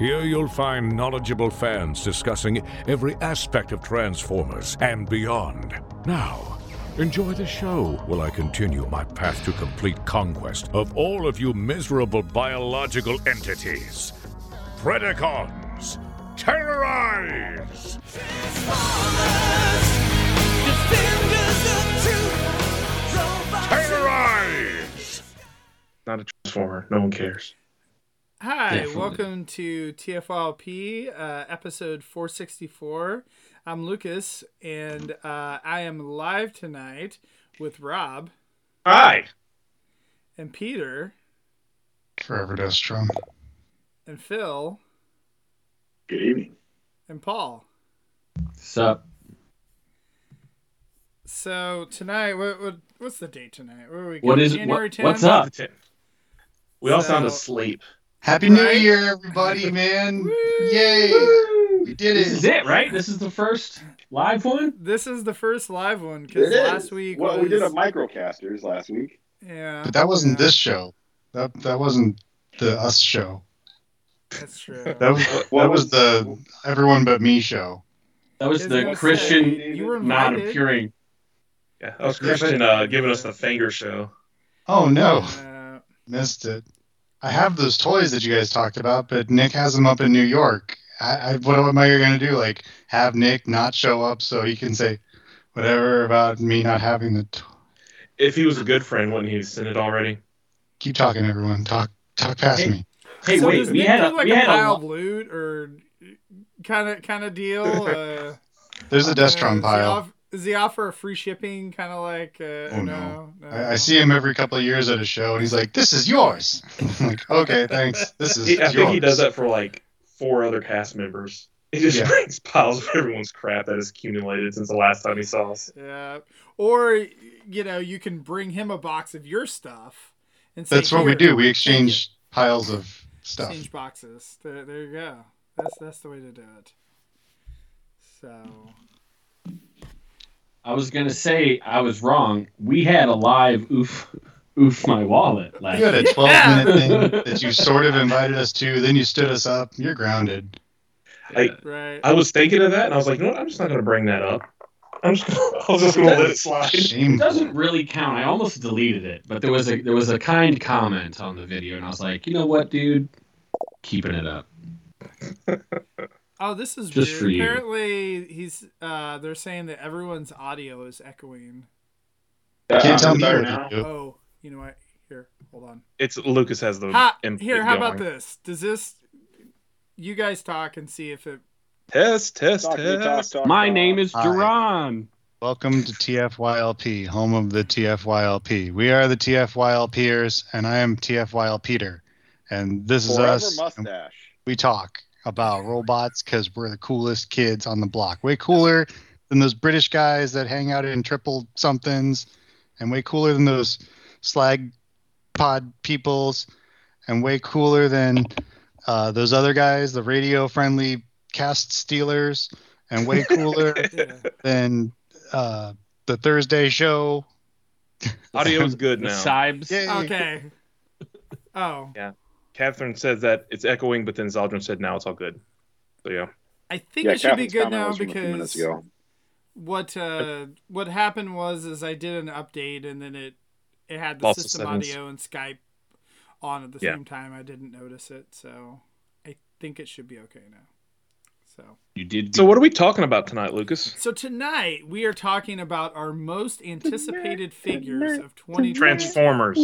Here you'll find knowledgeable fans discussing every aspect of Transformers and beyond. Now, enjoy the show while I continue my path to complete conquest of all of you miserable biological entities. Predacons, terrorize! Terrorize! Not a transformer. No one cares. Hi, Definitely. welcome to TFLP, uh, episode 464. I'm Lucas, and uh, I am live tonight with Rob Hi. and Peter Forever Destron. and Phil Good evening. and Paul. Sup? So tonight, what, what what's the date tonight? What, are we What got? is January what, 10th? what's up? We all sound So- asleep. Happy New Right? Year, everybody, man. Yay. We did This it. is it, right? This is the first live one. This is the first live one because It is. last week Well, was we did a microcasters last week. yeah. But that wasn't yeah, this show. That that wasn't the us show. That's true. That was What that was- was the everyone but me show. That was Is the it- Christian you were non-appearing. Yeah, that was Christian uh, giving us the finger show. Oh no, Uh, missed it. I have those toys that you guys talked about, but Nick has them up in New York. I, I what am I gonna do? Like have Nick not show up so he can say whatever about me not having the. T- If he was a good friend, wouldn't he send it already? Keep talking, everyone. Talk talk past Hey. me. Hey, so wait, we Nick had a like we a had pile a of loot or kind of kind of deal. Uh, There's a Uh, Destron Does he, pile. Off- does he offer free shipping? Kind of like. Uh, Oh, no. no. I, I see him every couple of years at a show, and he's like, "This is yours." I'm like, okay, thanks. This is He, I yours. think he does that for like four other cast members. He just Yeah. brings piles of everyone's crap that has accumulated since the last time he saw us. Yeah. Or you know, you can bring him a box of your stuff. And say, That's what we do. We exchange piles of stuff. Exchange boxes. There, there you go. That's that's the way to do it. So. I was gonna say I was wrong. We had a live oof oof my wallet last You had a week. 12 minute thing that you sort of invited us to, then you stood us up. You're grounded. Like, Right. I was thinking of that, and I was like, you know what? I'm just not going to bring that up. I'm just gonna, I was just going to let it slide. It doesn't really count. I almost deleted it, but there was a there was a kind comment on the video, and I was like, you know what, dude, keeping it up. Oh, this is Just weird. for you. Apparently, he's. Uh, they're saying that everyone's audio is echoing. Can't tell me better now. Oh, you know what? Here, hold on. It's Lucas has the Ha, input here, how about this? Does this? You guys talk and see if it. Test, test, Talk, test. talk, talk, My talk. name is Hi. Duran. Welcome to TFYLP, home of the TFYLP. We are the TFYLPers, and I am TFYL Peter. And this is us. and mustache. We talk about robots because we're the coolest kids on the block. Way cooler than those British guys that hang out in triple somethings, and way cooler than those slag pod peoples, and way cooler than uh, those other guys, the radio friendly cast stealers, and way cooler Yeah. than uh, the Thursday show. Audio is good now. Sibes. Yay. Okay. Oh, Catherine said that it's echoing, but then Zaldrin said now it's all good. So yeah. I think Yeah, it should be good now was from a few minutes because ago. what uh what happened was is I did an update and then it it had the Lost system settings. audio and Skype on at the Yeah. same time. I didn't notice it, so I think it should be okay now. So You did. So what are we talking about tonight, Lucas? So tonight we are talking about our most anticipated figures of 2020 Transformers.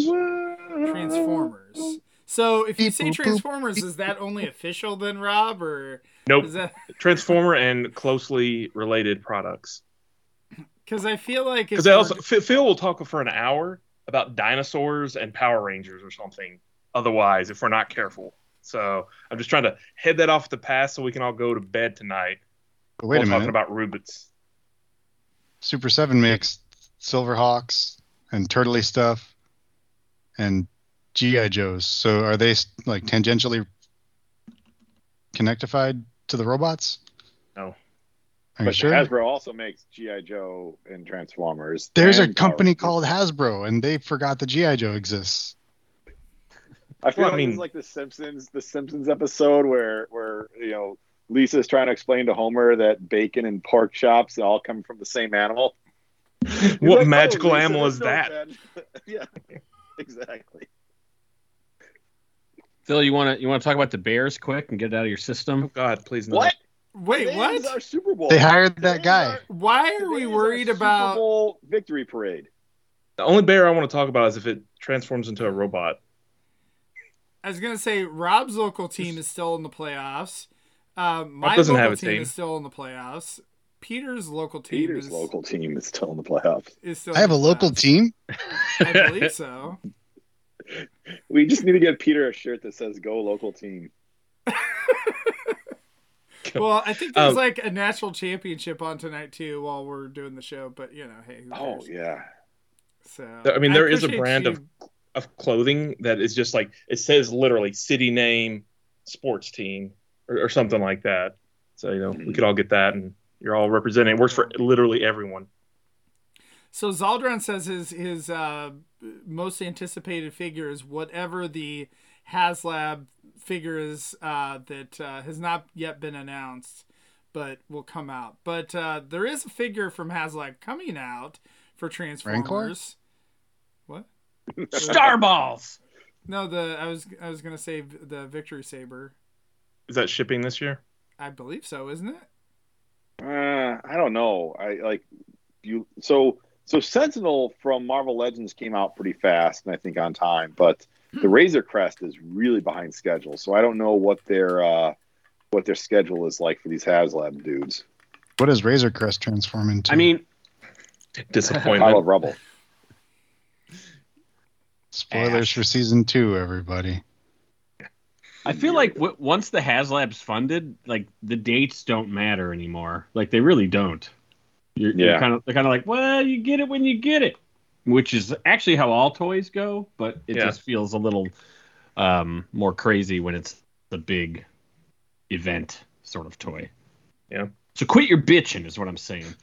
Transformers. So if you say Beep, boop, boop. Transformers, is that only official then, Rob, or Nope. is that Transformer and closely related products. because I feel like Because also Phil Phil will talk for an hour about dinosaurs and Power Rangers or something. Otherwise, if we're not careful. So I'm just trying to head that off the past so we can all go to bed tonight. But wait while a talking minute. about Rubits. Super 7 makes Silverhawks and Turtley stuff and GI Joes. So are they like tangentially connectified to the robots? No. Are you But sure? Hasbro also makes GI Joe and Transformers. There's a company Power called Hasbro, and they forgot the GI Joe exists. I feel Well, I like mean- it's like the Simpsons, the Simpsons episode where where you know Lisa's trying to explain to Homer that bacon and pork chops all come from the same animal. What like, "Oh, magical Lisa, animal is no that? yeah, exactly. Phil, you want to you want to talk about the Bears quick and get it out of your system? Oh God, please no. What? Wait, Today what? is our Super Bowl. They hired that Today guy. our- Why are today we is our worried Super about? Bowl victory parade? The only bear I want to talk about is if it transforms into a robot. I was gonna say Rob's local team is still in the playoffs. Um, my doesn't local have a team, team. is still in the playoffs. Peter's local team Peter's is, local team is still in the playoffs. is still. I have a the local team. I believe so. We just need to get Peter a shirt that says "Go local team." Well, I think there's Um, like a national championship on tonight too while we're doing the show. But you know, hey, who Oh yeah. So I mean, there is a brand you- of of clothing that is just like it says literally city name, sports team, or, or something like that. So you know, we could all get that, and you're all representing. It works for literally everyone. So Zaldron says his his uh, most anticipated figure is whatever the HasLab figure is uh, that uh, has not yet been announced, but will come out. But uh, there is a figure from HasLab coming out for Transformers. What? Starballs. No, the I was I was gonna say the Victory Saber. Is that shipping this year? I believe so, isn't it? Uh, I don't know. I like you. So so Sentinel from Marvel Legends came out pretty fast, and I think on time. But the Razor Crest is really behind schedule. So I don't know what their uh, what their schedule is like for these HasLab dudes. What does Razor Crest transform into? I mean, Pile Disappointment. of rubble. spoilers ash. for season two, everybody. I feel like w- once the HasLab's funded, like the dates don't matter anymore. Like they really don't. You're, you're kind of they're kind of like, well, you get it when you get it, which is actually how all toys go. But it Yeah. just feels a little um, more crazy when it's the big event sort of toy. Yeah. So quit your bitching is what I'm saying.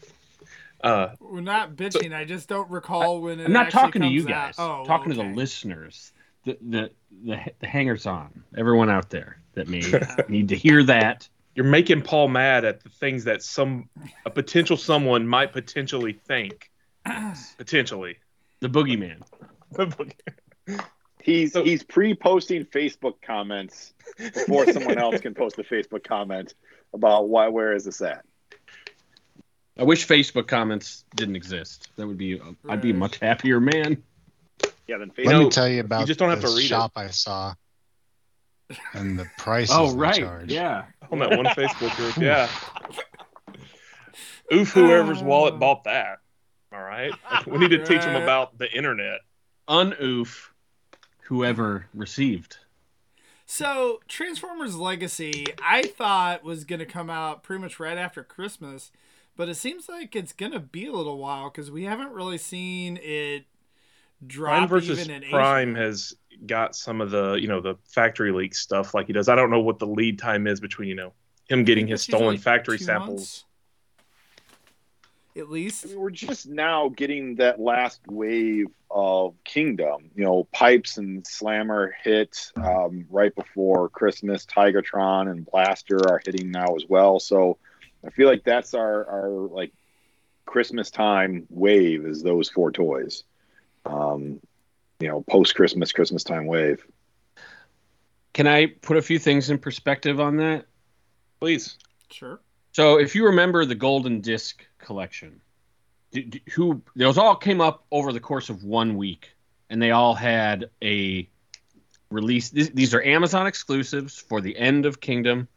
Uh, We're not bitching. I just don't recall when it I'm not talking to you guys. Oh, talking to the listeners, the the the, the hangers on, everyone out there that may need to hear that. You're making Paul mad at the things that some a potential someone might potentially think. Potentially. The boogeyman. He's So- he's pre-posting Facebook comments before someone else can post a Facebook comment about why where is this at. I wish Facebook comments didn't exist. That would be I'd be a much happier man. Yeah, then Let Facebook. me tell you about just don't have the to read it. shop I saw and the prices Oh they right, charge. yeah. On that one Facebook group, yeah. Oof, whoever's Uh. wallet bought that. All right. We need to teach them about the internet. Unoof, whoever received. So, Transformers Legacy, I thought was going to come out pretty much right after Christmas, but it seems like it's going to be a little while because we haven't really seen it Prime versus even in Prime Asia. has got some of the, you know, the factory leak stuff like he does. I don't know what the lead time is between, you know, him getting his stolen usually factory samples. months, At least. I mean, we're just now getting that last wave of Kingdom. You know, Pipes and Slammer hit um, right before Christmas. Tigatron and Blaster are hitting now as well. So I feel like that's our our like Christmas time wave is those four toys. Um, you know, post Christmas, Christmas time wave. Can I put a few things in perspective on that? Please. Sure. So, if you remember the Golden Disc collection, d- d- who those all came up over the course of one week, and they all had a release. These, these are Amazon exclusives for the end of Kingdom,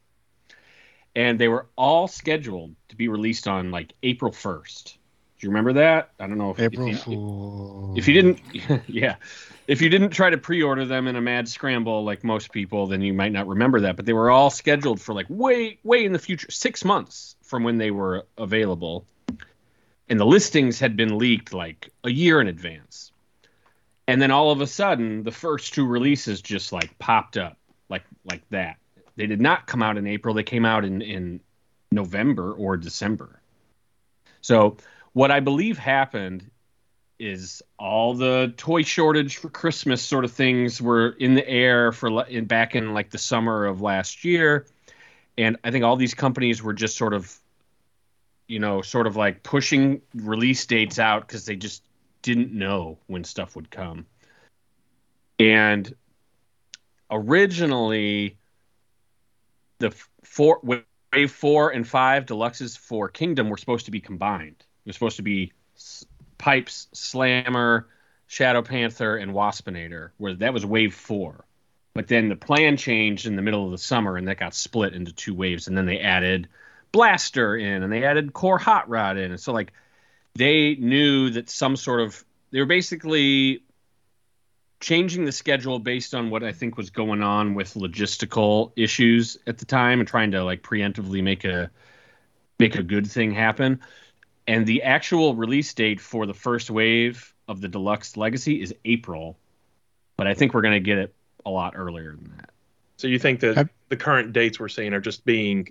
and they were all scheduled to be released on like April first. Do you remember that? I don't know if April if you, if you didn't, yeah, if you didn't try to pre-order them in a mad scramble like most people, then you might not remember that. But they were all scheduled for like way, way in the future, six months from when they were available, and the listings had been leaked like a year in advance. And then all of a sudden, the first two releases just like popped up like like that. They did not come out in April. They came out in in November or December. So what I believe happened is all the toy shortage for Christmas sort of things were in the air for in back in like the summer of last year, and I think all these companies were just sort of, you know, sort of like pushing release dates out because they just didn't know when stuff would come. And originally, the four wave four and five deluxes for Kingdom were supposed to be combined. It was supposed to be S- Pipes, Slammer, Shadow Panther, and Waspinator. Where that was wave four. But then the plan changed in the middle of the summer, and that got split into two waves. And then they added Blaster in, and they added Core Hot Rod in. And so like they knew that some sort of they were basically changing the schedule based on what I think was going on with logistical issues at the time and trying to like preemptively make a make a good thing happen. And the actual release date for the first wave of the deluxe legacy is April, but I think we're going to get it a lot earlier than that. So you think that Have- the current dates we're seeing are just being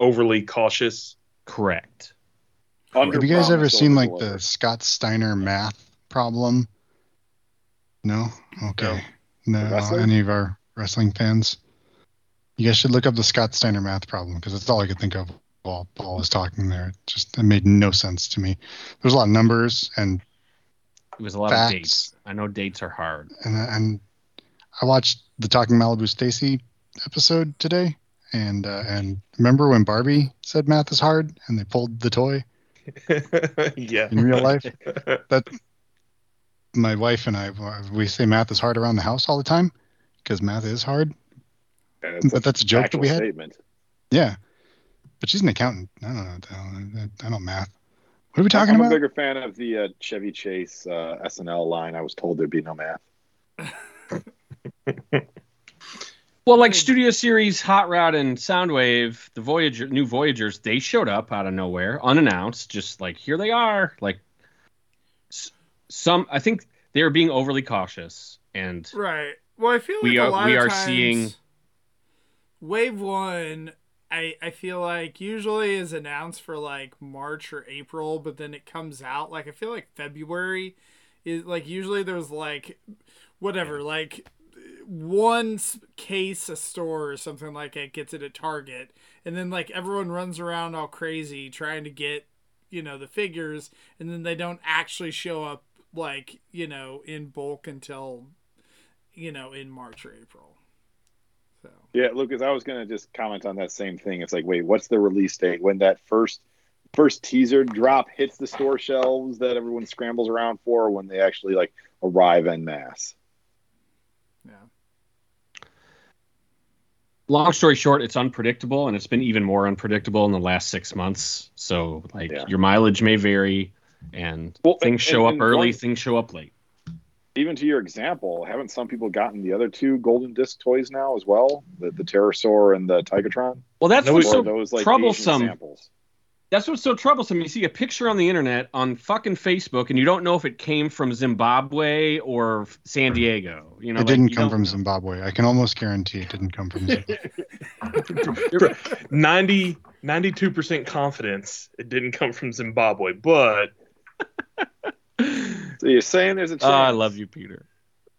overly cautious? Correct. Have you guys ever seen like deliver. the Scott Steiner math problem? No? Okay. No, Wrestling? any of our wrestling fans? You guys should look up the Scott Steiner math problem because that's all I could think of while Paul was talking there. It just it made no sense to me. There's a lot of numbers and It was a lot Facts. of dates. I know dates are hard. and and I watched the Talking Malibu Stacy episode today, and uh, and remember when Barbie said math is hard and they pulled the toy yeah. in real life? that my wife and I we say math is hard around the house all the time because math is hard. And it's But that's a joke that we had. Statement. Yeah, but she's an accountant. I don't know. what the hell- I don't math. What are we talking I'm about? a bigger fan of the uh, Chevy Chase uh, SNL line. I was told there'd be no math. Well, like Studio Series, Hot Rod, and Soundwave, the Voyager, new Voyagers, they showed up out of nowhere, unannounced, just like here they are. Like some, I think they are being overly cautious, and Right. Well, I feel like We a are- lot we of are times, seeing- wave one. I I feel like usually is announced for like March or April, but then it comes out like I feel like February is like usually there's like whatever like one case a store or something like it gets it at Target, and then like everyone runs around all crazy trying to get you know the figures, and then they don't actually show up like you know in bulk until you know in March or April. So Yeah, Lucas, I was gonna just comment on that same thing. It's like, wait, what's the release date when that first first teaser drop hits the store shelves that everyone scrambles around for, when they actually like arrive en masse? yeah, long story short, it's unpredictable, and it's been even more unpredictable in the last six months. So, like, Yeah. your mileage may vary, and Well, things and- show and up early, one- things show up late. Even to your example, haven't some people gotten the other two golden disc toys now as well? The the Terrorsaur and the Tigatron? Well, that's No, what's so those like troublesome. Samples? That's what's so troublesome. You see a picture on the internet on fucking Facebook, and you don't know if it came from Zimbabwe or San Diego. You know, it like, didn't you come from know. Zimbabwe. I can almost guarantee it didn't come from Zimbabwe. 90, 92% confidence it didn't come from Zimbabwe, but So you're saying there's a chance? Oh, I love you, Peter.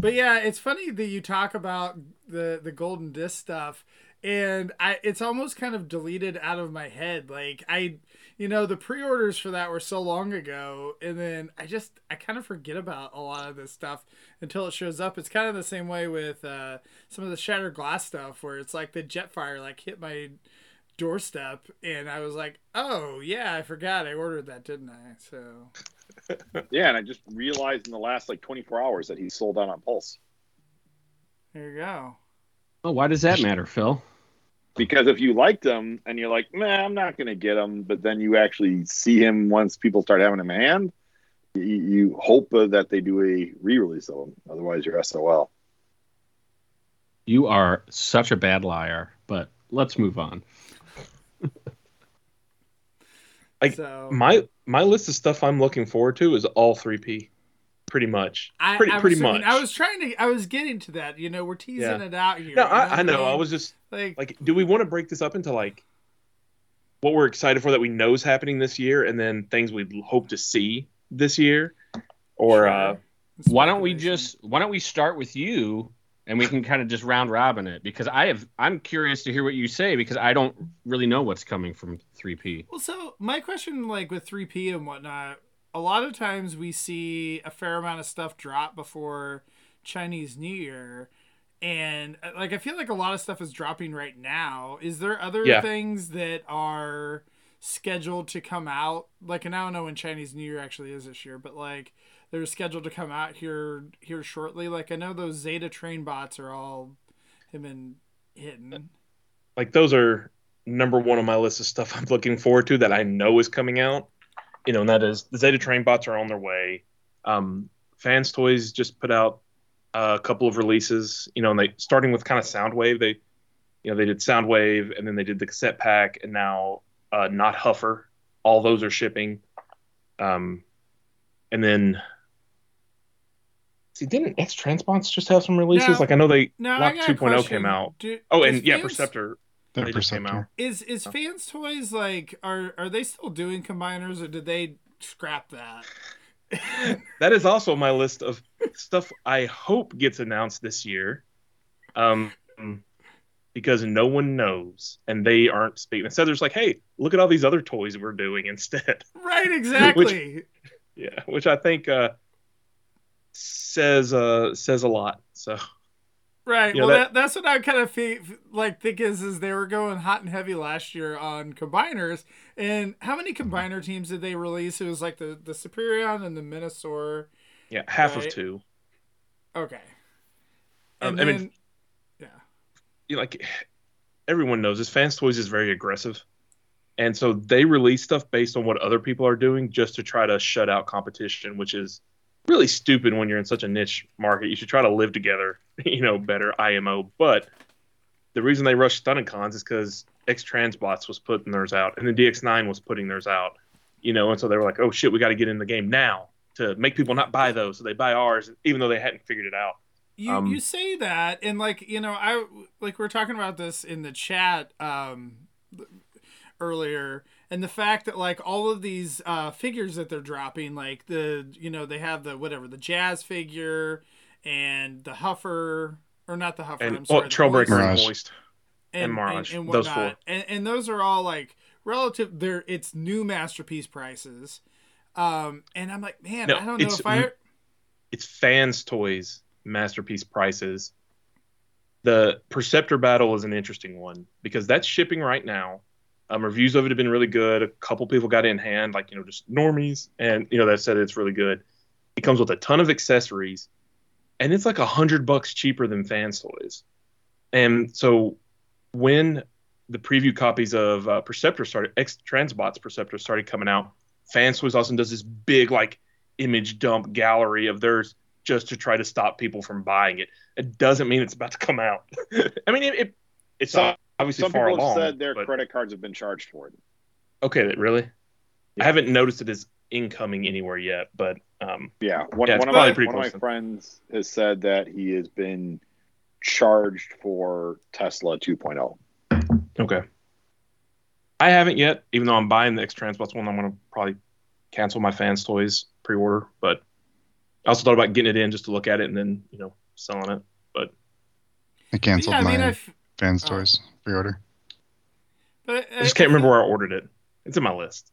but yeah, it's funny that you talk about the the golden disc stuff, and I it's almost kind of deleted out of my head. Like I, you know, the pre-orders for that were so long ago, and then I just I kind of forget about a lot of this stuff until it shows up. It's kind of the same way with uh, some of the shattered glass stuff, where it's like the Jetfire like hit my doorstep, and I was like, oh yeah, I forgot I ordered that, didn't I? So. Yeah, and I just realized in the last like 24 hours that he sold out on Pulse. There you go. Oh, why does that matter, Phil? Because if you liked him and you're like, man, I'm not going to get him, but then you actually see him once people start having him in hand, you, you hope uh, that they do a re-release of him. Otherwise, you're SOL. You are such a bad liar, but let's move on. Like, so My my list of stuff I'm looking forward to is all three P, pretty much. I, pretty I pretty saying- much. I was trying to. I was getting to that. You know, we're teasing Yeah. it out here. no, I, what I know. I was just like, like, do we want to break this up into like what we're excited for that we know is happening this year, and then things we hope to see this year, or uh, Why don't we just why don't we start with you and we can kind of just round robin it because I have I'm curious to hear what you say because I don't really know what's coming from 3P. Well, so my question, like with 3P and whatnot, a lot of times we see a fair amount of stuff drop before Chinese New Year. And uh, like, I feel like a lot of stuff is dropping right now. Is there other Yeah. things that are scheduled to come out? Like, and I don't know when Chinese New Year actually is this year, but like, they're scheduled to come out here here shortly. Like, I know those Zeta train bots are all have been hidden. like those are number one on my list of stuff I'm looking forward to that I know is coming out. You know, and that is the Zeta Train bots are on their way. Um, Fans Toys just put out a couple of releases. You know, and they starting with kind of Soundwave. They, you know, they did Soundwave, and then they did the cassette pack, and now uh, Not Huffer. All those are shipping. Um, and then. See, didn't X Transbots just have some releases? No. like I know they No, Lock 2.0 came out. Do- Oh, is and yeah, Perceptor. The They just came out. Is is Oh. fans toys like are are they still doing combiners or did they scrap that? that is also my list of stuff I hope gets announced this year. Um, because no one knows and they aren't speaking. Instead, there's like, hey, look at all these other toys we're doing instead. right, exactly. yeah, which I think uh, says uh, says a lot. So right. well, that- that, that's what I kind of fe- like think is is they were going hot and heavy last year on combiners. And how many combiner teams did they release? It was like the the Superion and the Menasor. yeah, half Right. of two. Okay. Um, And I mean- yeah. you know, like everyone knows this fans toys is very aggressive and so they release stuff based on what other people are doing just to try to shut out competition which is really stupid when you're in such a niche market. You should try to live together you know better imo but the reason they rushed Stunticons is because x transbots was putting theirs out and then dx9 was putting theirs out you know and so they were like oh shit we got to get in the game now to make people not buy those. So they buy ours even though they hadn't figured it out. You Um, you say that, and like you know, I like we are talking about this in the chat um, earlier, and the fact that like all of these uh, figures that they're dropping, like the you know they have the whatever the jazz figure and the Huffer or not the Huffer, and I'm oh, sorry, the Trailbreaker Hoist and Mirage. Hoist and Mirage, and, those whatnot. four. And, and those are all like relative. They're it's new masterpiece prices, um, and I'm like, man, No, I don't know if I. it's fans toys masterpiece prices the perceptor battle is an interesting one because that's shipping right now um, reviews of it have been really good a couple people got in hand like you know just normies and you know that said it's really good it comes with a ton of accessories and it's like a hundred bucks cheaper than fans toys and so when the preview copies of uh, perceptor started x transbots perceptor started coming out fans toys also does this big like image dump gallery of theirs just to try to stop people from buying it. It doesn't mean it's about to come out. I mean, it, it it's Some- obviously Some far people along. have said their but- credit cards have been charged for it. okay, really? Yeah. I haven't noticed it as incoming anywhere yet, but um, Yeah, one, Yeah, one of my, one of my friends has said that he has been charged for Tesla oh. 2.0. okay. I haven't yet, even though I'm buying the X Transbots one. I'm going to probably cancel my fans toys pre-order, but I also thought about getting it in just to look at it and then you know selling it. But I canceled yeah, I my mean, I f- fans oh. toys pre-order. but I just can't remember where I ordered it. It's in my list.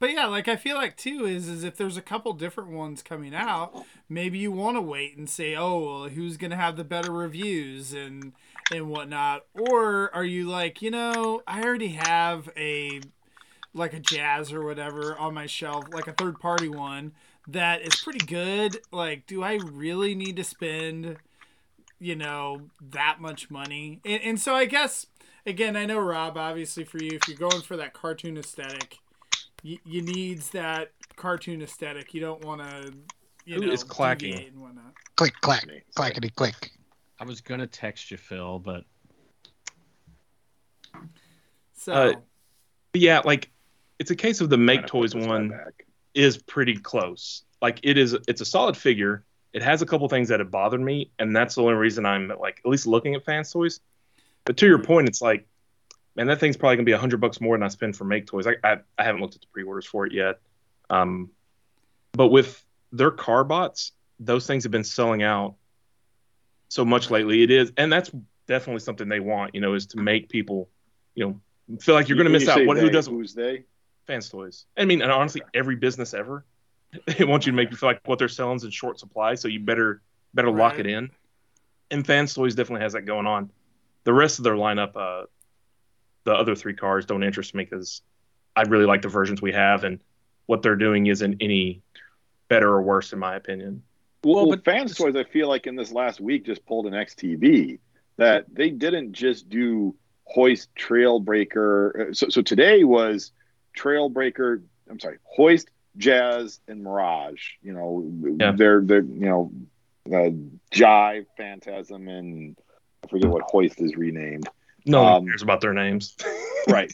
But yeah, like I feel like too is is if there's a couple different ones coming out, maybe you want to wait and say, oh, well, who's gonna have the better reviews and and whatnot, or are you like, you know, I already have a like a jazz or whatever on my shelf, like a third party one that is pretty good. Like, do I really need to spend you know, that much money. And, and so I guess again, I know Rob, obviously for you, if you're going for that cartoon aesthetic, you, you needs that cartoon aesthetic. You don't want to, you Who know, is clacking? and whatnot. Click, clack, clackety, click. I was gonna text you, Phil, but So Uh, But yeah, like it's a case of the Make Toys put this guy one is pretty close. Like it is, it's a solid figure. It has a couple things that have bothered me, and that's the only reason I'm like at least looking at Fans Toys. But to your point, it's like, man, that thing's probably gonna be a hundred bucks more than I spend for Make Toys. I, I I haven't looked at the pre-orders for it yet. Um, but with their car bots, those things have been selling out so much lately. It is, and that's definitely something they want. You know, is to make people, you know, feel like you're gonna When miss out. What who doesn't Who's they? fans toys. I mean, and honestly, every business ever, they want you to make you feel like what they're selling is in short supply, so you better better lock it in. And fans toys definitely has that going on. The rest of their lineup, uh, the other three cars don't interest me because I really like the versions we have, and what they're doing isn't any better or worse in my opinion. Well, Well, but but- Fans Toys, I feel like in this last week just pulled an XTB that they didn't just do Hoist Trailbreaker. uh, So, so today was Trailbreaker. I'm sorry, Hoist, Jazz, and Mirage. You know, Yeah. they're they're you know, uh, Jive, Phantasm, and I forget what Hoist is renamed. No one Um, cares about their names. Right.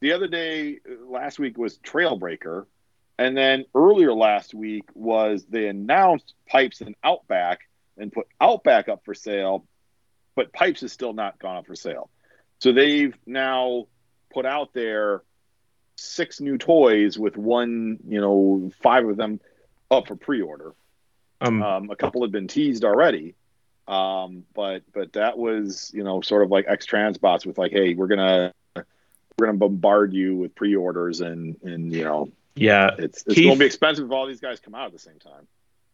the other day, last week was Trailbreaker. And then earlier last week was they announced Pipes and Outback and put Outback up for sale, but Pipes is still not gone up for sale. So they've now put out there six new toys with one, you know, five of them up for pre-order. Um, Um, a couple had been teased already, um, but but that was you know sort of like X Transbots with like, hey, we're gonna we're gonna bombard you with pre-orders and and you know yeah, it's it's Keith- gonna be expensive if all these guys come out at the same time.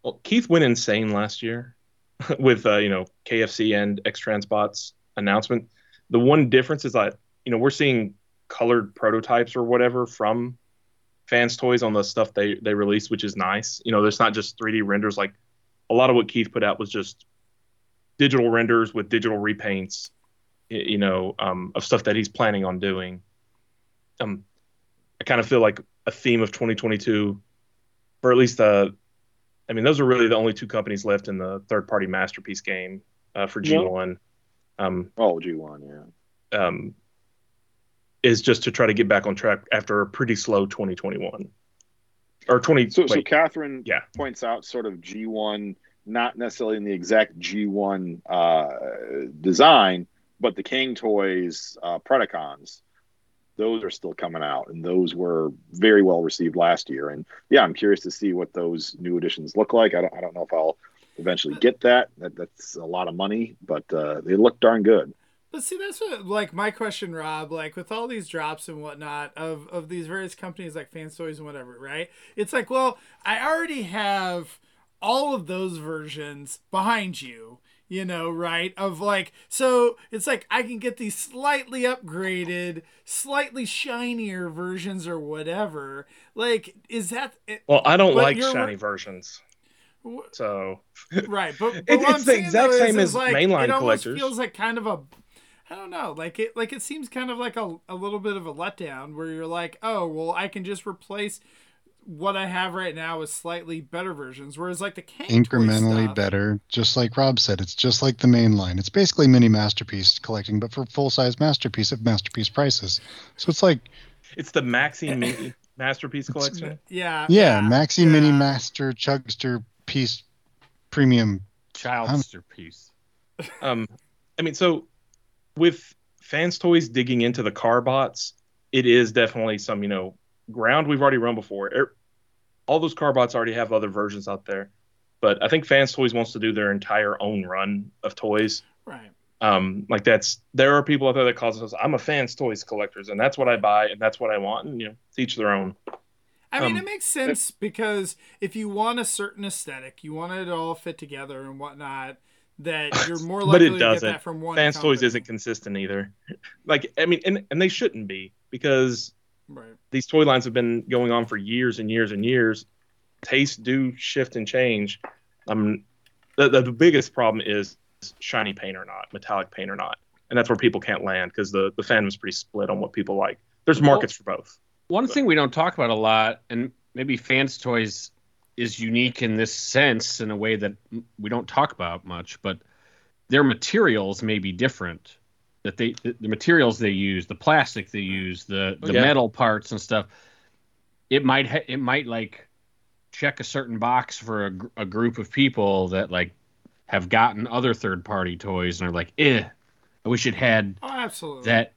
Well, Keith went insane last year with uh, you know KFC and X Transbots announcement. The one difference is that you know we're seeing colored prototypes or whatever from fans toys on the stuff they they released, which is nice. You know, there's not just 3D renders like a lot of what Keith put out was just digital renders with digital repaints. You know, um, of stuff that he's planning on doing. Um, I kind of feel like a theme of 2022, or at least the I mean, those are really the only two companies left in the third party masterpiece game uh, for G1. Um, Oh, G1, yeah. um, is just to try to get back on track after a pretty slow 2021 or 20. So, so Catherine Yeah. points out sort of G1, not necessarily in the exact G1 uh, design, but the King Toys uh, Predacons, those are still coming out, and those were very well received last year. And yeah, I'm curious to see what those new editions look like. I don't, I don't know if I'll eventually get that. that that's a lot of money, but uh, they look darn good. But see, that's what like my question, Rob. Like with all these drops and whatnot of of these various companies like Fans Toys and whatever, right? It's like, well, I already have all of those versions behind you, you know, right? Of like, so it's like I can get these slightly upgraded, slightly shinier versions or whatever. Like, is that it, well, I don't like shiny versions. So, right? But, but It- it's the exact same is, as like, mainline it collectors. Feels like kind of a I don't know, like it like it seems kind of like a, a little bit of a letdown where you're like, oh well, I can just replace what I have right now with slightly better versions. Whereas like the Kang toy Incrementally stuff- better, just like Rob said. It's just like the main line. It's basically mini masterpiece collecting, but for full size masterpiece at masterpiece prices. So it's like, it's the Maxi Mini Masterpiece Collection. Yeah, yeah, maxi mini master chugster piece premium. childster piece. Um, I mean, so with fans toys digging into the car bots, it is definitely some you know ground we've already run before. Er- All those car bots already have other versions out there, but I think fans toys wants to do their entire own run of toys. right. Um, like that's there are people out there that call themselves I'm a fans toys collectors, and that's what I buy and that's what I want, and you know, to each their own. I mean, Um, it makes sense because if you want a certain aesthetic, you want it all fit together and whatnot. That you're more likely But likely it to get doesn't. that from one. Fans toys isn't consistent either. like I mean, and and they shouldn't be because right. these toy lines have been going on for years and years and years. Tastes do shift and change. Um, the, the, the biggest problem is shiny paint or not, metallic paint or not, and that's where people can't land because the the fandom's pretty split on what people like. There's markets for both. One thing we don't talk about a lot, and maybe fans toys is unique in this sense in a way that we don't talk about much, but their materials may be different. That they the, the materials they use, the plastic they use, the the Yeah. metal parts and stuff. It might ha- it might like check a certain box for a, gr- a group of people that like have gotten other third party toys and are like, eh, I wish it had Oh, absolutely. that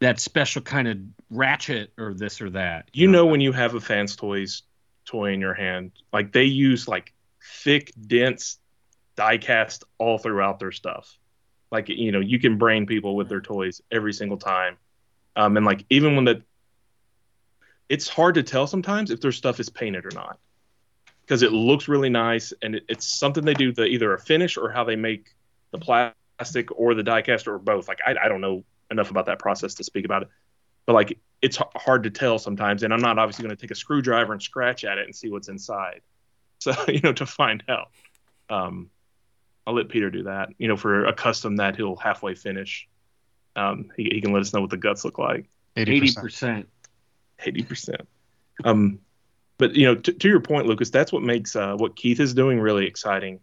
that special kind of ratchet or this or that. You know when you have a fans toys toy in your hand, like they use like thick, dense die cast all throughout their stuff. Like you know, you can brain people with their toys every single time. Um, and like even when the it's hard to tell sometimes if their stuff is painted or not. Because it looks really nice and it, it's something they do the either a finish or how they make the plastic or the die cast or both. Like I, I don't know enough about that process to speak about it. But like it's hard to tell sometimes, and I'm not obviously going to take a screwdriver and scratch at it and see what's inside. So you know to find out, um, I'll let Peter do that. You know for a custom that he'll halfway finish, um, he, he can let us know what the guts look like. eighty 80%. Eighty percent. Um, but you know to, to your point, Lucas, that's what makes uh, what Keith is doing really exciting.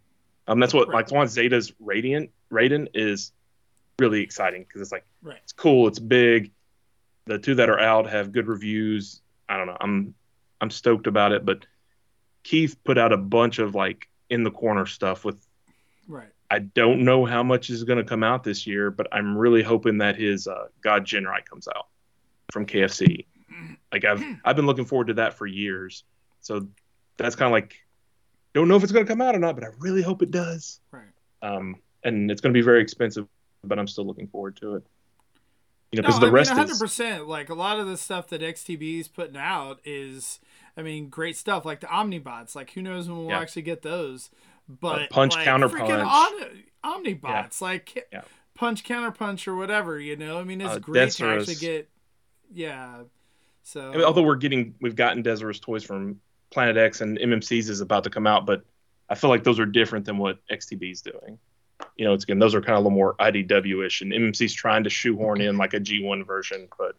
Um, that's what like one Zeta's Radiant Raiden is really exciting because it's like Right. it's cool, it's big. The two that are out have good reviews. I don't know. I'm I'm stoked about it, but Keith put out a bunch of like in the corner stuff with Right. I don't know how much is going to come out this year, but I'm really hoping that his uh, God Ginrai comes out from KFC. Like I've I've been looking forward to that for years. So that's kind of like don't know if it's going to come out or not, but I really hope it does. Right. Um, and it's going to be very expensive, but I'm still looking forward to it. You know, No, because the I rest mean, 100%. Like, a lot of the stuff that XTB is putting out is, I mean, great stuff. Like the Omnibots. Like, who knows when we'll Yeah. actually get those. But punch, like, counter punch. Omnibots. Like, Yeah. punch, counter punch, or whatever, you know? I mean, it's Uh, great to actually get, yeah. So, I mean, although we're getting we've gotten Desirous toys from Planet X and MMC's is about to come out, but I feel like those are different than what XTB is doing. You know, it's again those are kind of a little more IDW-ish, and MMC's trying to shoehorn in like a G1 version, but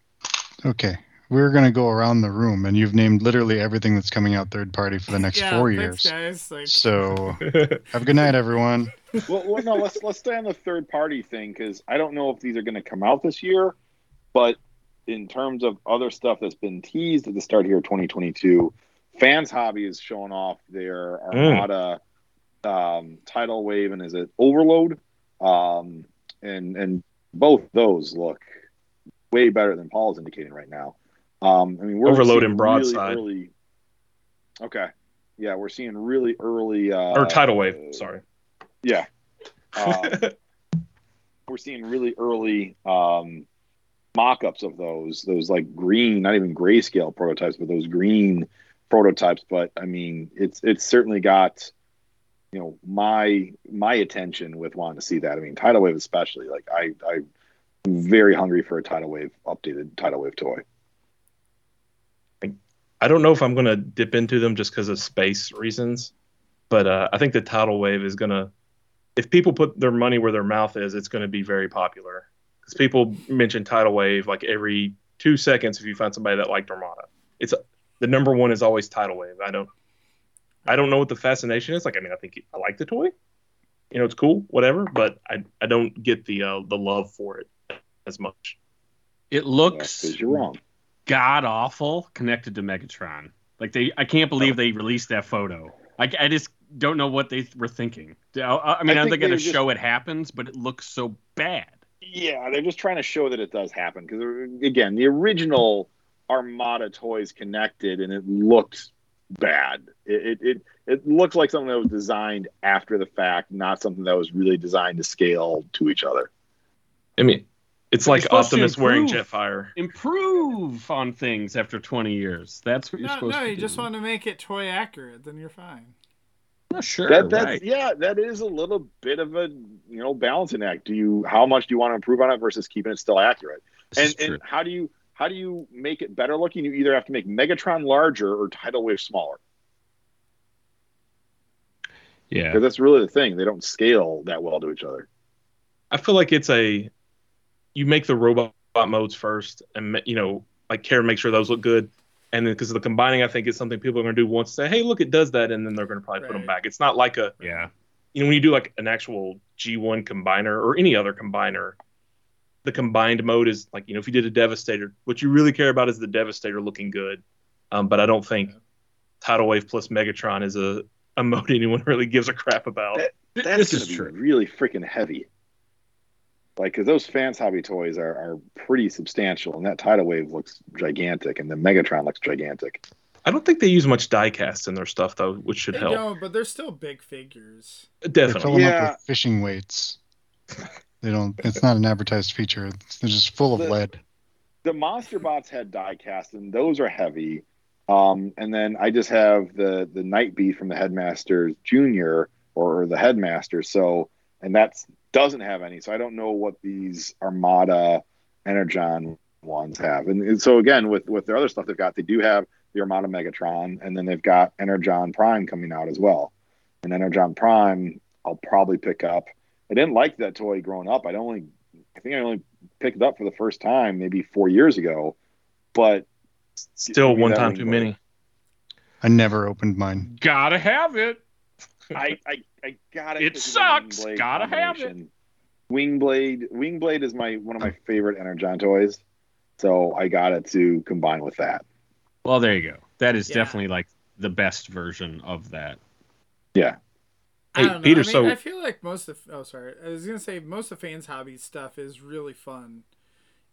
Okay. We're going to go around the room, and you've named literally everything that's coming out third party for the next yeah, four thanks, years. guys. Like, So have a good night, everyone. well, well, no, let's let's stay on the third party thing because I don't know if these are going to come out this year, but in terms of other stuff that's been teased at the start here of 2022, Fans Hobby is showing off their mm. Armada um, tidal wave and is it Overload, um, and and both those look way better than Paul is indicating right now. Um, I mean, we're Overload and broadside. Really early, okay, yeah, we're seeing really early uh, or tidal wave. Sorry. yeah. Um, we're seeing really early um, mock-ups of those, those like green, not even grayscale prototypes, but those green prototypes. But I mean, it's it's certainly got you know my my attention with wanting to see that. I mean, tidal wave especially. Like I I'm very hungry for a tidal wave updated tidal wave toy. I don't know if I'm going to dip into them just because of space reasons, but uh, I think the tidal wave is going to, if people put their money where their mouth is, it's going to be very popular. Because people mention tidal wave like every two seconds if you find somebody that liked Armada. It's the number one is always tidal wave. I don't, I don't know what the fascination is. Like, I mean, I think I like the toy. You know, it's cool, whatever, but I, I don't get the uh, the love for it as much. It looks Because you're wrong. god awful connected to Megatron. Like they, I can't believe they released that photo. I, I just don't know what they were thinking. I, I mean, I are think they going to show it happens? But it looks so bad. Yeah, they're just trying to show that it does happen because again, the original Armada toys connected and it looked bad. It, it it it looks like something that was designed after the fact, not something that was really designed to scale to each other. I mean, it's like you're supposed to Optimus wearing. Jetfire. Improve on things after 20 years. That's what you're no, supposed no, to No, you do. just want to make it toy accurate, then you're fine. Sure, That that's right. yeah, that is a little bit of a you know balancing act. Do you how much do you want to improve on it versus keeping it still accurate? This And and how do you how do you make it better looking? You either have to make Megatron larger or Tidal Wave smaller. yeah. Because that's really the thing. They don't scale that well to each other. I feel like it's a you make the robot modes first, and you know, like care and make sure those look good, and then because the combining, I think is something people are going to do once. They say, hey, look, it does that, and then they're going to probably put them back. It's not like a Yeah. you know when you do like an actual G1 combiner or any other combiner, the combined mode is like you know if you did a Devastator, what you really care about is the Devastator looking good. Um, but I don't think Tidal Wave plus Megatron is a a mode anyone really gives a crap about. That- That's this is true. really freaking heavy. Like, because those fans hobby toys are, are pretty substantial, and that tidal wave looks gigantic, and the Megatron looks gigantic. I don't think they use much die cast in their stuff though, which should They help. don't, but they're still big figures. They Definitely. fill them up Yeah. with fishing weights. They don't. It's not an advertised feature. It's, they're just full of The- lead. The Monster Bots had die cast, and those are heavy. Um, and then I just have the the Night Beat from the Headmaster Junior or the Headmaster. So, and that doesn't have any. So I don't know what these Armada Energon ones have. And, and so again, with with their other stuff they've got, they do have the Armada Megatron, and then they've got Energon Prime coming out as well. And Energon Prime, I'll probably pick up. I didn't like that toy growing up. I'd only, I think I only picked it up for the first time maybe four years ago. But Still Give me one time too blade. many. I never opened mine. Gotta have it. I, I, I got it. It 'cause sucks. Gotta have it. Wingblade, Wingblade is my one of my favorite Energon toys, so I got it to combine with that. Well, there you go. That is Yeah. definitely like the best version of that. Yeah, I Hey, don't know. Peter, I mean, so- I feel like most of oh sorry, I was gonna say most of fans hobby stuff is really fun.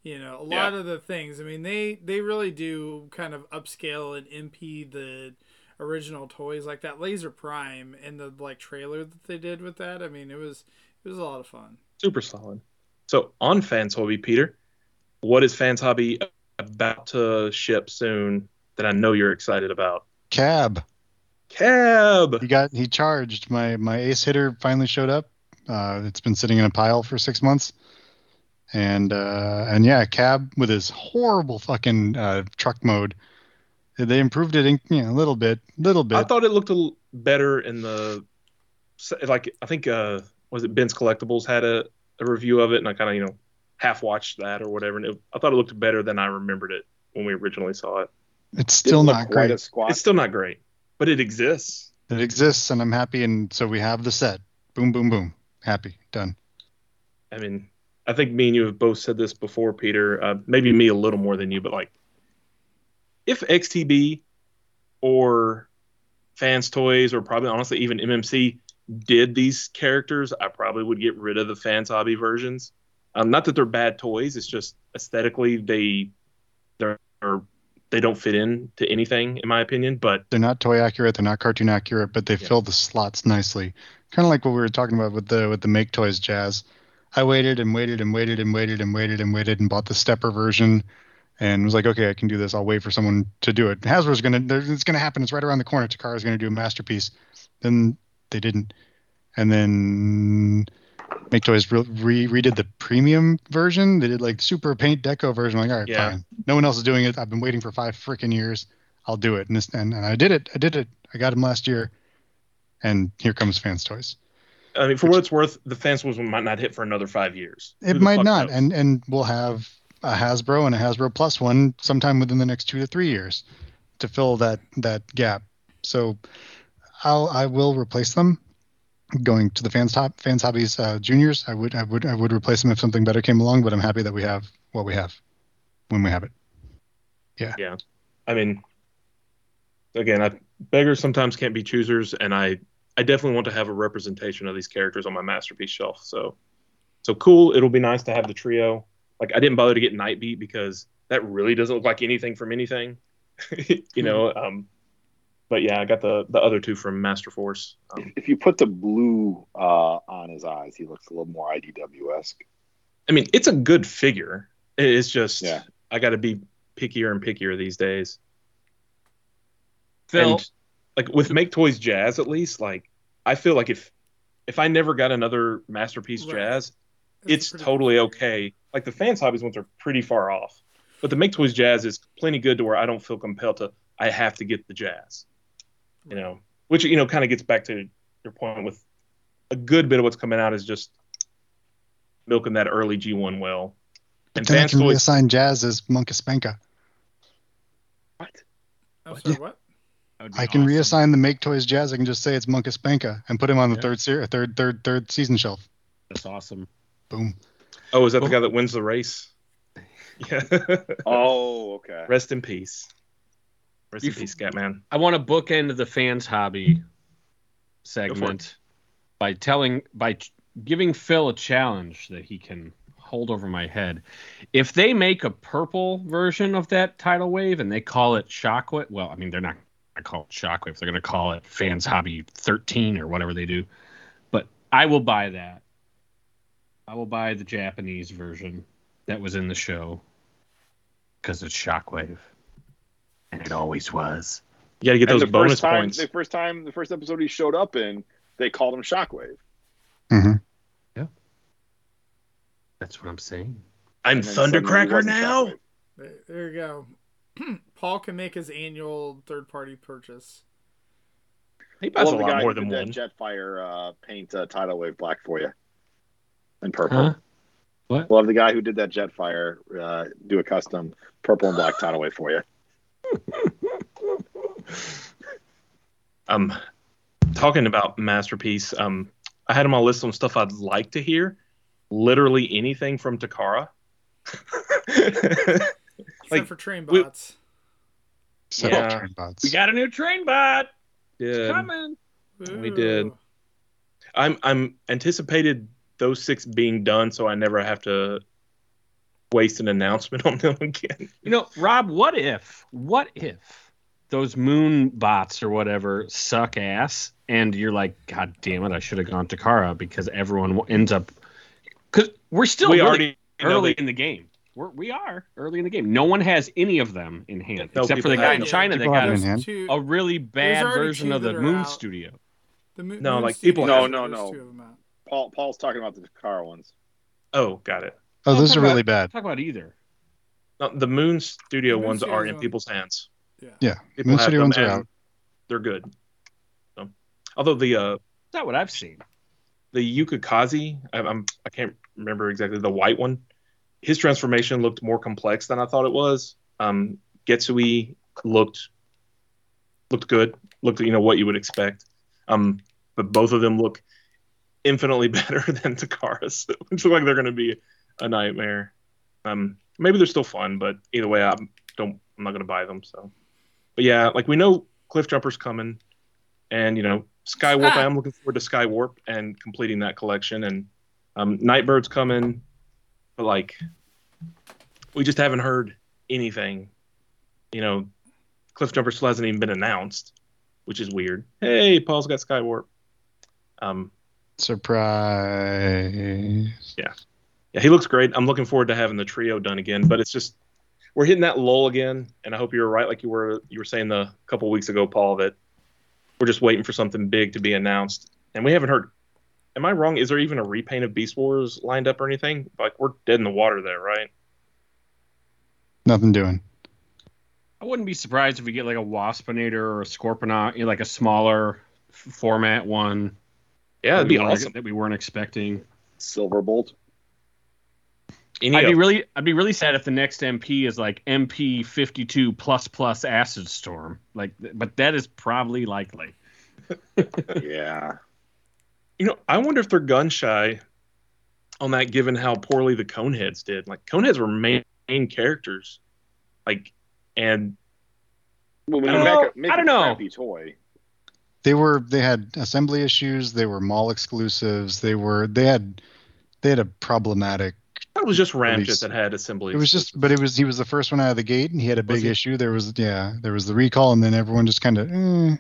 You know, a lot of the things. I mean, they they really do kind of upscale and MP the original toys like that Laser Prime and the like trailer that they did with that. I mean, it was it was a lot of fun. Super solid. So on Fans Hobby, Peter, what is Fans Hobby about to ship soon that I know you're excited about? Cab. Cab. He got he charged. My my ace hitter finally showed up. Uh, it's been sitting in a pile for six months. And uh, and yeah, cab with his horrible fucking uh, truck mode. They improved it in, you know, a little bit, little bit. I thought it looked a little better in the like I think uh was it Ben's Collectibles had a, a review of it and I kind of you know half watched that or whatever and it, I thought it looked better than I remembered it when we originally saw it. it's still Didn't quite great. It's still not great, but it exists. It exists, and I'm happy. And so we have the set. Boom, boom, boom. Happy, done. I mean, I think me and you have both said this before, Peter. Uh, maybe me a little more than you, but like, if XTB or Fans Toys or probably honestly even MMC did these characters, I probably would get rid of the Fans Hobby versions. Um, not that they're bad toys; it's just aesthetically they they're they don't fit in to anything, in my opinion. But They're not toy accurate. They're not cartoon accurate, but they Yeah. fill the slots nicely. Kind of like what we were talking about with the with the make toys jazz. I waited and waited and waited and waited and waited and waited and bought the stepper version, and was like, okay, I can do this. I'll wait for someone to do it. Hasbro's gonna, it's gonna happen. It's right around the corner. Takara's gonna do a masterpiece. Then they didn't, and then Make Toys re- re- redid the premium version. They did like super paint deco version. I'm like, all right, Yeah. fine. No one else is doing it. I've been waiting for five freaking years. I'll do it. And, this, and and I did it. I did it. I got him last year, and here comes Fans Toys. I mean, for what it's worth, the Fans Toys might not hit for another five years. It might not, knows? and and we'll have a Hasbro and a Hasbro Plus one sometime within the next two to three years to fill that that gap. So I'll I will replace them. Going to the fans top fans hobbies uh, juniors, I would I would I would replace them if something better came along. But I'm happy that we have what we have when we have it. Yeah. Yeah. I mean, again, I, beggars sometimes can't be choosers, and I, I definitely want to have a representation of these characters on my masterpiece shelf. So, so cool. It'll be nice to have the trio. Like I didn't bother to get Nightbeat because that really doesn't look like anything from anything, you know. Um, but yeah, I got the the other two from Master Force. Um, if, if you put the blue uh, on his eyes, he looks a little more IDW esque. I mean, it's a good figure. It's just Yeah. I got to be pickier and pickier these days. Phil, and like with make toys jazz at least like i feel like if if i never got another masterpiece Right. jazz That's it's totally good. okay like the fans hobbies ones are pretty far off but the make toys jazz is plenty good to where i don't feel compelled to i have to get the jazz you know which you know kind of gets back to your point with a good bit of what's coming out is just milking that early G1 well. And Then I can Toys, reassign Jazz as Monkaspenka. what? Oh, I'm sorry, Yeah. what? That would I can awesome. reassign the Make Toys Jazz. I can just say it's Monkaspenka and put him on the Yeah. third ser- third third third season shelf. That's awesome. Boom. Oh, is that the guy that wins the race? Yeah. Oh, okay. Rest in peace. Rest in peace, Scatman. I want to bookend the fans hobby segment by telling by giving Phil a challenge that he can hold over my head. If they make a purple version of that tidal wave and they call it Shockwave, well, I mean they're not going to call it Shockwave. They're going to call it Fans Hobby 13 or whatever they do. But I will buy that. I will buy the Japanese version that was in the show because it's Shockwave, and it always was. You got to get And those the bonus first time, points. the first time, the first episode he showed up in, they called him Shockwave. Mm-hmm. Yeah, That's what I'm saying. I'm And then suddenly he Thundercracker now. Shockwave. There, there you go. Paul can make his annual third party purchase. He I buys a love the lot guy more who than did one. Jetfire uh, paint uh, tidal wave black for you, and purple. Huh? What? Love the guy who did that Jetfire uh, do a custom purple and black tidal wave for you. Um, talking about masterpiece. Um, I had on my list on stuff I'd like to hear. Literally anything from Takara. Except Like, for train we- bots. So Yeah. train bots. We got a new train bot. It's Did. coming. We did. I'm I'm anticipated those six being done, so I never have to waste an announcement on them again. You know, Rob, what if, what if those moon bots or whatever suck ass and you're like, God damn it, I should have gone to Kara because everyone ends up. Because we're still we really already early they- in the game. We're, we are early in the game. No one has any of them in hand No, except for the guy in. China that got it a, in hand. Two- a really bad version of the Moon out. Studio. the Mo- No, Moon like, Studio, people No, no, no. of them out. Paul Paul's talking about the car ones. Oh, got it. Oh, those talk are about- really bad. Talk about either. No, the Moon Studio The Moon ones are in on- people's hands. Yeah, People Moon Studio ones are out. They're good. So, although the uh, That's not what I've seen. the Yukikaze, I, I'm I can't remember exactly the white one. His transformation looked more complex than I thought it was. Um, Getsuei looked looked good. Looked you know what you would expect. Um, but both of them look infinitely better than Takara's, which look like they're going to be a nightmare. Um, maybe they're still fun, but either way, I don't. I'm not going to buy them. So, but yeah, like we know Cliff Jumper's coming, and you know Skywarp. Ah. I am looking forward to Skywarp and completing that collection, and um, Nightbird's coming, but like we just haven't heard anything. You know, Cliff Jumper still hasn't even been announced, which is weird. Hey, Paul's got Skywarp. Um, Surprise. yeah, he looks great. I'm looking forward to having the trio done again, but it's just we're hitting that lull again, and I hope you're right, like you were you were saying the couple weeks ago, Paul, that we're just waiting for something big to be announced, and we haven't heard. Am I wrong? Is there even a repaint of Beast Wars lined up or anything? Like we're dead in the water there, right? Nothing doing. I wouldn't be surprised if we get like a Waspinator or a Scorponok, you know, like a smaller f- format one. Yeah, it'd that be we weren't- awesome. That we weren't expecting. Silverbolt. Any I'd be really, I'd be really sad if the next MP is like MP fifty two plus plus Acid Storm. Like, but that is probably likely. yeah. You know, I wonder if they're gun shy on that, given how poorly the Coneheads did. Like Coneheads were main, main characters, like, and Well, when I don't make know. a, make I don't know. toy. They were they had assembly issues. They were mall exclusives. They were they had they had a problematic. That was just Ramjet that had assembly. It was just, but it was he was the first one out of the gate, and he had a big issue. There was yeah, there was the recall, and then everyone just kind of eh,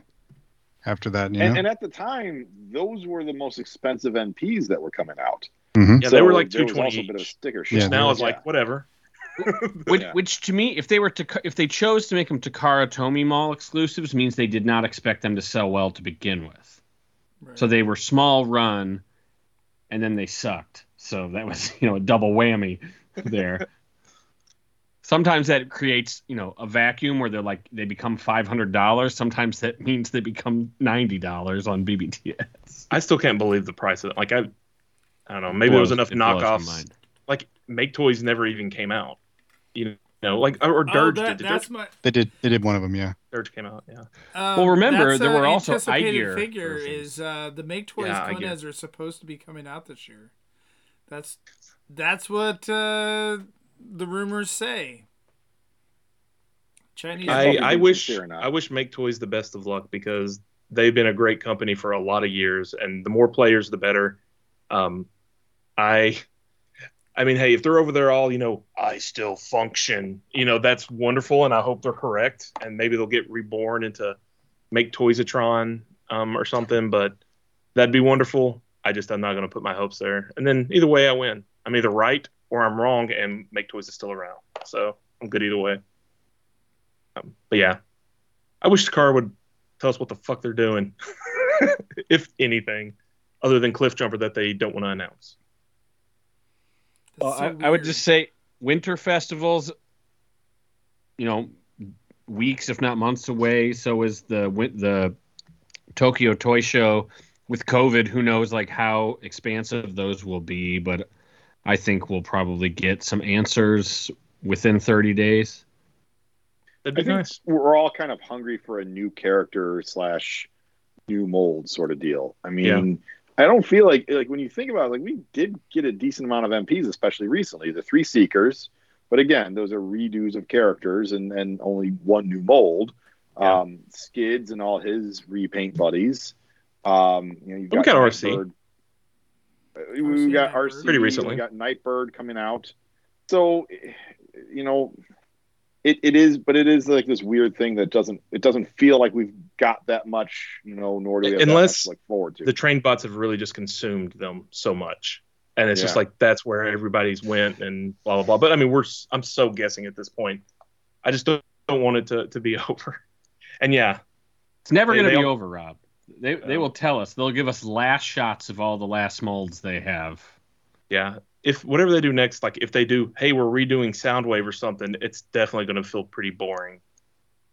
after that, you And, know. and at the time, those were the most expensive NPs that were coming out. Mhm. Yeah, they were like there was 220 also a bit of a sticker Which shock. Yeah, now is Yeah. like whatever. Which, Yeah. which to me, if they were to, if they chose to make them Takara Tomy Mall exclusives, means they did not expect them to sell well to begin with. Right. So they were small run, and then they sucked. So that was you know a double whammy there. Sometimes that creates you know a vacuum where they're like they become five hundred dollars. Sometimes that means they become ninety dollars on BBTS. I still can't believe the price of it. Like I, I don't know. Maybe there was enough it blows my knockoffs. Like Make Toys never even came out. You know, like or, or Oh, that- did. Did that's Dirge, my. They did. They did one of them. Yeah. Dirge came out. Yeah. Um, Well, remember, that's there were also anticipated iGear figure versions. is uh, the Make Toys Yeah, iGear. Are supposed to be coming out this year. That's that's what uh, the rumors say. Chinese. I, I wish sincere or not. I wish Make Toys the best of luck because they've been a great company for a lot of years, and the more players, the better. Um, I, I mean, hey, if they're over there all, you know, I still function, you know, that's wonderful, and I hope they're correct, and maybe they'll get reborn into Make Toysatron um, or something, but that'd be wonderful. I just I'm not going to put my hopes there, and then either way, I win. I'm either right or I'm wrong, and Make Toys is still around, so I'm good either way. Um, but yeah, I wish the car would tell us what the fuck they're doing, if anything, other than Cliff Jumper that they don't want to announce. Well, so I, I would just say winter festivals. You know, weeks if not months away. So is the the Tokyo Toy Show. With COVID, who knows like how expansive those will be? But I think we'll probably get some answers within 30 days. That'd I be think nice. we're all kind of hungry for a new character slash new mold sort of deal. I mean, I don't feel like like when you think about it, like we did get a decent amount of MPs, especially recently. The three Seekers, but again, those are redos of characters and and only one new mold. Yeah. Um, Skids and all his repaint buddies. Um, you know, you've We got got RC. Nightbird. We got RC Pretty recently. We got Nightbird coming out. So, you know, it, it is, but it is like this weird thing that doesn't it doesn't feel like we've got that much, you know, nor do we have Unless that much to look forward to. The train bots have really just consumed them so much, and it's just like that's where everybody's went and blah blah blah. But I mean, we're I'm so guessing at this point. I just don't, don't want it to, to be over. And yeah, It's never going to be all- over, Rob. They they Um, will tell us. They'll give us last shots of all the last molds they have. yeah. If whatever they do next, like if they do, hey, we're redoing Soundwave or something, it's definitely going to feel pretty boring.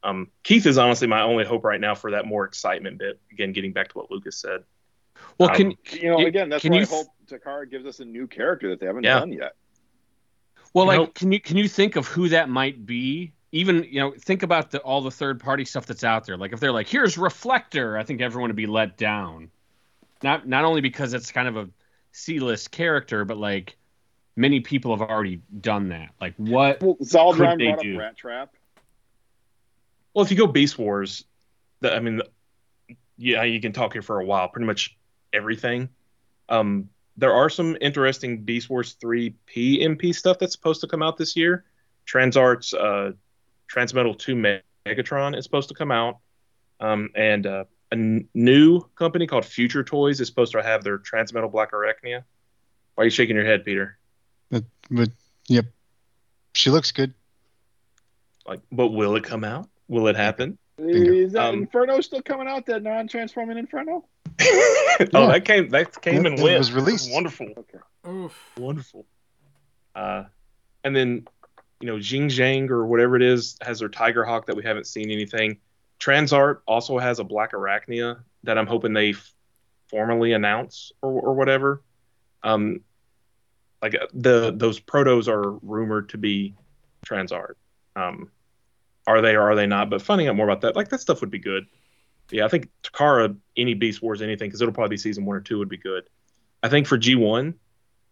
Um, Keith is honestly my only hope right now for that more excitement bit. Again, getting back to what Lucas said. Well, Um, can you know, again, that's why you I hope Takara gives us a new character that they haven't Yeah. done yet. Well, You like, know- can you can you think of who that might be? Even you know, think about the, all the third party stuff that's out there. Like, if they're like, "Here's Reflector," I think everyone would be let down. Not not only because it's kind of a C list character, but like many people have already done that. Like, what? Well, Zaldron they brought up do? Rat Trap. Well, if you go Beast Wars, the, I mean, yeah, you can talk here for a while. Pretty much everything. Um, there are some interesting Beast Wars 3 PMP stuff that's supposed to come out this year. Transart's uh, Transmetal 2 Megatron is supposed to come out. Um, and uh, a n- new company called Future Toys is supposed to have their Transmetal Black Arachnia. Why are you shaking your head, Peter? But, but yep, she looks good. Like, but will it come out? Will it happen? Is that Um, Inferno still coming out? That non-transforming Inferno? oh, that came that came It- and it was released. wonderful. Okay. Oof. wonderful. Uh, and then, you know, Jing Zhang or whatever it is has their Tiger Hawk that we haven't seen anything. Transart also has a Black Arachnia that I'm hoping they f- formally announce or, or whatever. Um, like uh, the those protos are rumored to be Transart. Um, are they or are they not? But finding out more about that, like that stuff would be good. Yeah, I think Takara, any Beast Wars, anything, because it'll probably be season one or two, would be good. I think for G1,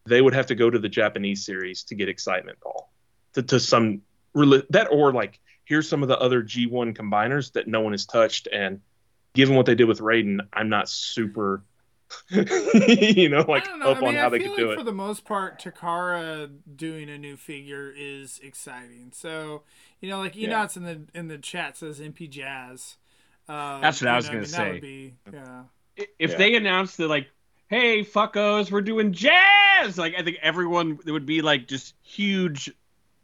they would have to go to the Japanese series to get excitement, Paul. To, to some reli- that or like here's some of the other G1 combiners that no one has touched, and given what they did with Raiden, I'm not super, you know, like know. up I mean, on how I they could like do it. for the most part, Takara doing a new figure is exciting. So you know, like Yeah. Enots in the in the chat says MP Jazz. Um, That's what I was know, gonna mean, That say. would be, yeah. If Yeah. they announced that, like, "Hey, fuckos, we're doing jazz," like I think everyone it would be like just huge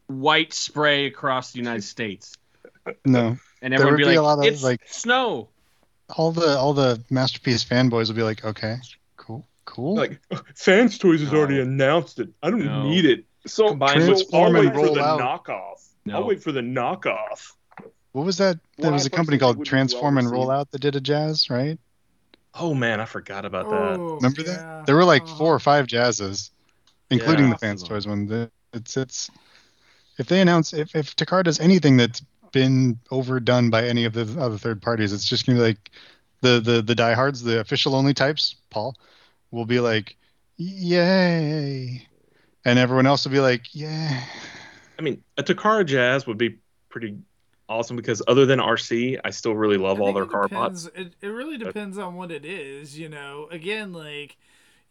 white spray across the United States, No, and There everyone would would be be like, a lot of, "It's like- snow." all the all the masterpiece fanboys will be like, okay, cool, cool. Like Fans Toys has No. already announced it. I don't No. need it. So, Combined so with Transform I'll wait for the out. knockoff. No. I'll wait for the knockoff. what was that? There Well, was I a company called think well Transform and received. Roll Out that did a jazz, right? Oh man, I forgot about that. Oh, Remember yeah. that? There were like Uh-huh. four or five jazzes, including Yeah. the fans toys one. The- It's it's if they announce if if Takara does anything that's been overdone by any of the other third parties, it's just gonna be like the the the diehards, the official only types, Paul, will be like, yay, and everyone else will be like, yeah. I mean, a Takara Jazz would be pretty awesome because other than RC, I still really love all their it car depends. pots. It, it really depends on what it is, you know. Again, like,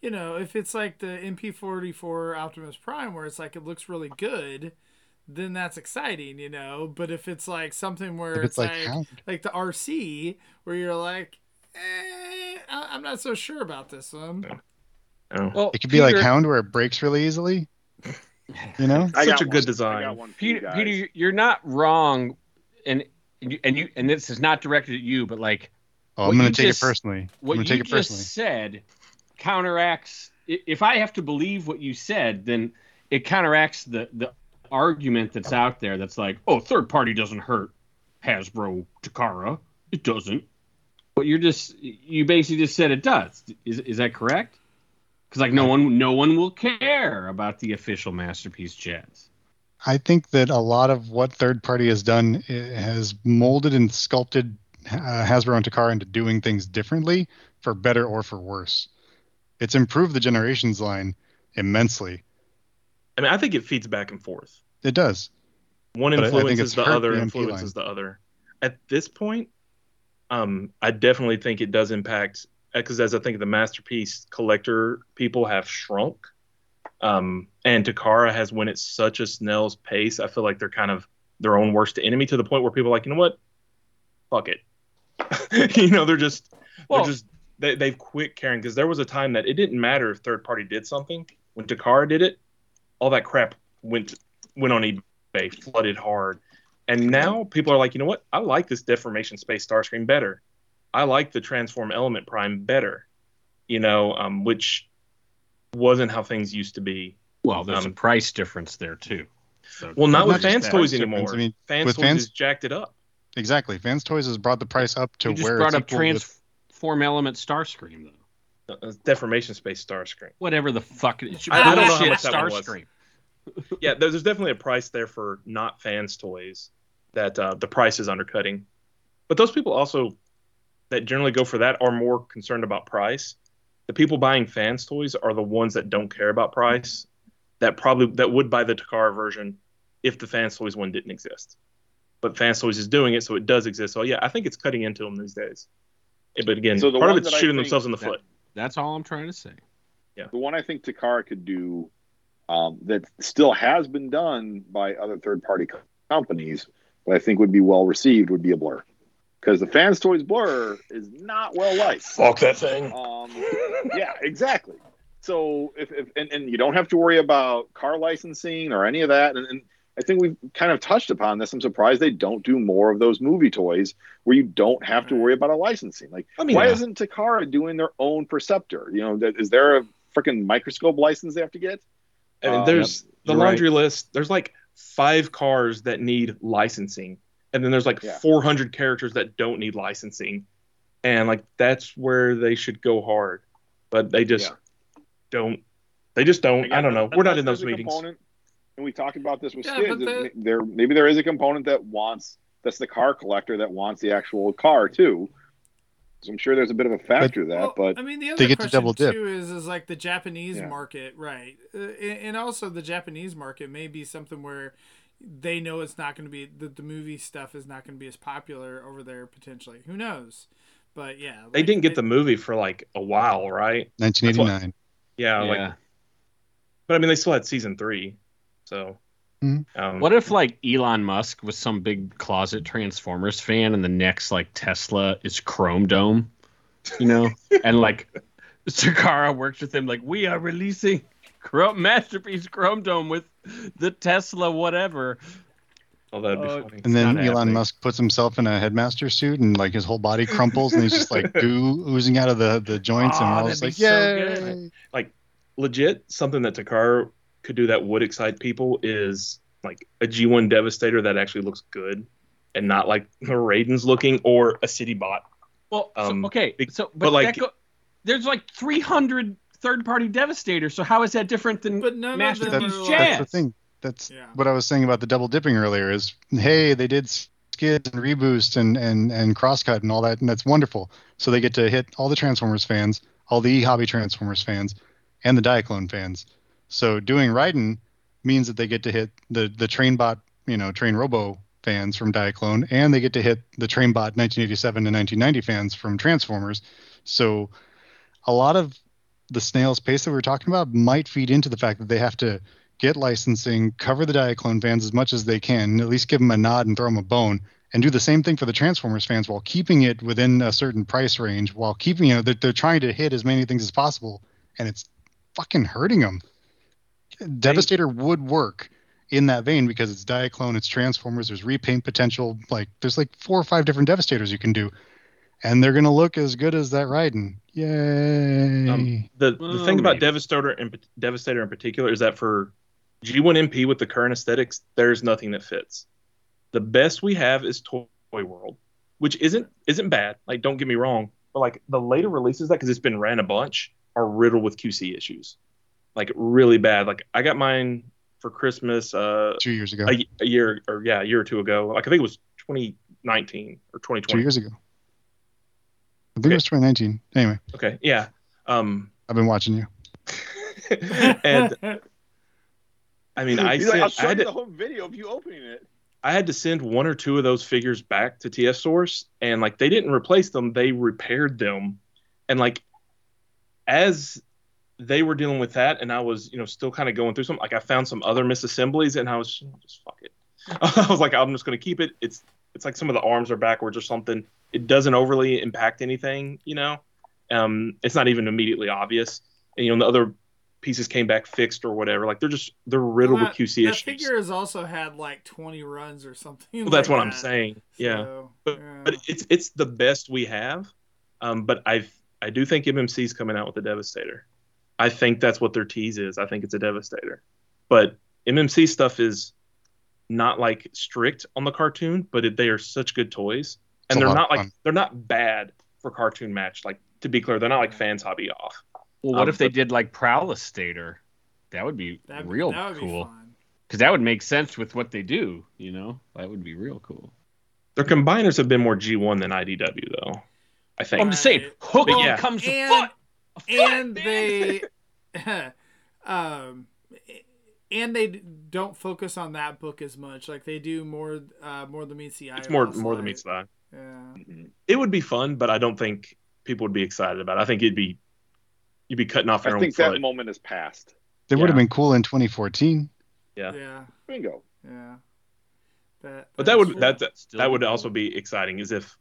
you know, if it's like the MP44 Optimus Prime where it's like it looks really good, then that's exciting, you know. But if it's like something where it's, it's like, like like the RC where you're like, eh, I- I'm not so sure about this one. Oh. Well, it could be like Hound where it breaks really easily. You know, I Such a good one. I design. got one for you Peter, you're not wrong, and and you, and this is not directed at you, but like oh, I'm gonna take just- it personally. I'm what you take it just personally. said counteracts. If I have to believe what you said, then it counteracts the the argument that's out there. That's like, oh, third party doesn't hurt Hasbro Takara. It doesn't. But you're just you basically just said it does. Is is that correct? Because like no one no one will care about the official masterpiece jazz. I think that a lot of what third party has done has molded and sculpted uh, Hasbro and Takara into doing things differently for better or for worse. It's improved the Generations line immensely. I mean, I think it feeds back and forth. It does. One But I- I think influences the other, the MP influences the other. At this point, um, I definitely think it does impact because as I think the masterpiece collector people have shrunk, um, and Takara has went at such a snail's pace. I feel like they're kind of their own worst enemy to the point where people are like, you know what, fuck it. you know, they're just Well- they're just they, they've quit caring because there was a time that it didn't matter if third party did something when Takara did it, all that crap went went on eBay, flooded hard. And now people are like, you know what? I like this deformation space Starscream better. I like the transform element prime better. You know, um, which wasn't how things used to be. Well, there's Um, a price difference there too. So Well, not Not with fans toys anymore. I mean, fans with toys fans- has jacked it up. Exactly. Fans Toys has brought the price up to you just where brought it's up equal with- transform element Starscream though. Uh, deformation space Starscream. Whatever the fuck it is. I- I don't know how much that one was. Starscream. Yeah, there's, there's definitely a price there for not fans toys that uh, the price is undercutting. But those people also that generally go for that are more concerned about price. The people buying fans toys are the ones that don't care about price. That probably that would buy the Takara version if the fans toys one didn't exist. But fans toys is doing it, so it does exist. So yeah, I think it's cutting into them these days. But again, So the part of one it's shooting themselves in the that- foot. That's all I'm trying to say. Yeah. The one I think Takara could do um, that still has been done by other third party co- companies, but I think would be well received would be a blur. Because the fans toys blur is not well liked. Fuck that thing. Um, yeah, exactly. So if, if and, and you don't have to worry about car licensing or any of that. And, and I think we've kind of touched upon this. I'm surprised they don't do more of those movie toys where you don't have to worry about a licensing. Like, I mean, why yeah. isn't Takara doing their own Perceptor? You know, that, is there a freaking microscope license they have to get? I mean, Um, there's the you're right. laundry list. There's like five cars that need licensing, and then there's like Yeah. 400 characters that don't need licensing, and like that's where they should go hard, but they just Yeah. don't. They just don't. I don't know. We're not in those meetings. component- and we talked about this with Yeah, Skids. but the- that There, maybe there is a component that wants that's the car collector that wants the actual car too. So I'm sure there's a bit of a factor to that, Well, but I mean, the other they get to question double dip. too is is like the Japanese Yeah. market, right? Uh, and and also the Japanese market may be something where they know it's not going to be the, the movie stuff is not going to be as popular over there potentially. Who knows? But yeah, They didn't get it- the movie for like a while, right? 1989. Yeah, like, yeah. but I mean, they still had season three, so. Mhm. Um, What if like Elon Musk was some big closet Transformers fan, and the next like Tesla is Chrome Dome, you know, and like Takara works with him, like we are releasing Chrome masterpiece Chrome Dome with the Tesla whatever. Oh, that'd be Uh, funny. And then Elon happening. Musk puts himself in a headmaster suit and like his whole body crumples and he's just like goo oozing out of the, the joints and Oh, we're all that'd just be like, so yay. good. legit something that Takara could do that would excite people is like a G1 Devastator that actually looks good and not like the Raiden's looking or a City Bot. Well, so- Um, okay, be- so but, but, like- go, there's like 300 third-party Devastators. So how is that different than But none of Master them Piece Jazz? That's the thing. That's Yeah. what I was saying about the double dipping earlier. Is hey, they did skids and reboost and and and crosscut and all that, and that's wonderful. So they get to hit all the Transformers fans, all the hobby Transformers fans, and the Diaclone fans. So doing Raiden means that they get to hit the the Trainbot, you know, Train Robo fans from Diaclone, and they get to hit the Trainbot 1987 to 1990 fans from Transformers. So a lot of the snail's pace that we were talking about might feed into the fact that they have to get licensing, cover the Diaclone fans as much as they can, at least give them a nod and throw them a bone, and do the same thing for the Transformers fans while keeping it within a certain price range, while keeping you know they're, they're trying to hit as many things as possible, and it's fucking hurting them. Devastator would work in that vein because it's Diaclone, it's Transformers, there's repaint potential, like there's like four or five different Devastators you can do, and they're gonna look as good as that Raiden. Yay! Um, the the Well, thing about. Devastator and Devastator in particular is that for G1 MP with the current aesthetics, there's nothing that fits. The best we have is Toy World, which isn't isn't bad. Like don't get me wrong, but like the later releases that because it's been ran a bunch are riddled with QC issues, like really bad. Like I got mine for Christmas uh, two years ago. a, a year or yeah a year or two ago. Like I think it was 2019 or 2020. two years ago. I think it was 2019. Anyway, Okay, yeah. Um, I've been watching you. and I mean, I He's like, I'll sent, show I had you to, the home video of you opening it. I had to send one or two of those figures back to TF Source, and like they didn't replace them, they repaired them, and like as they were dealing with that, and I was you know still kind of going through some, like I found some other misassemblies, and I was just fuck it. I was like, I'm just gonna keep it. It's it's like some of the arms are backwards or something. It doesn't overly impact anything, you know. Um, it's not even immediately obvious, and you know the other pieces came back fixed or whatever. Like they're just they're riddled Well, with QC that issues. figure has also had like 20 runs or something. Well, that's like what I'm saying. Yeah, So, but, yeah. but it's it's the best we have. Um, but I I do think MMC's coming out with the Devastator. I think that's what their tease is. I think it's a Devastator. But MMC stuff is not like strict on the cartoon, but it, they are such good toys, and a they're not like fun. they're not bad for cartoon match. Like to be clear, they're not like fans hobby off. Well, what Um, if they but- did like Prowlestator? That would be That'd- real that would cool. Because that would make sense with what they do. You know, that would be real cool. Their combiners have been more G1 than IDW though. I think. I'm just saying, Right. hook But yeah. comes a And- foot. A foot, and man. they um and they don't focus on that book as much like they do more uh more than meets the eye it's more last more than meets the eye. yeah it would be fun, but I don't think people would be excited about it. I think it'd be you'd be cutting off your I own think foot. that moment is past. They would have been cool in 2014. Yeah. yeah Bingo. yeah that but that would that's- that Still that would cool. also be exciting. Is if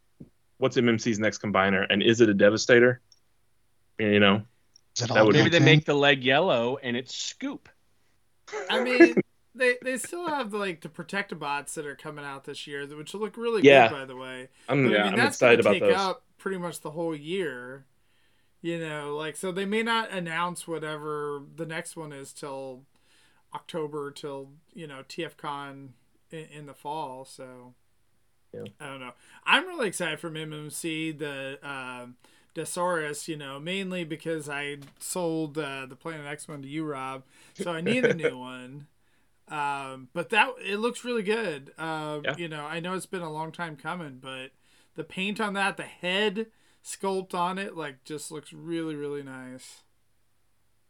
what's MMC's next combiner, and is it a Devastator? You know, Is it That all would- Maybe they in? make the leg yellow and it's Scoop. i mean they they still have like the protectobots that are coming out this year which look really Yeah. good by the way I'm But, yeah, I mean, I'm that's excited gonna about take those. up pretty much the whole year. You know, like so they may not announce whatever the next one is till October till you know TFCon in, in the fall. So Yeah. I don't know. I'm really excited for MMC the um Desaurus, you know, mainly because I sold uh, the Planet X one to you, Rob. So I need a new one. Um, but that it looks really good. Uh, Yeah. You know, I know it's been a long time coming, but the paint on that, the head sculpt on it, like just looks really, really nice.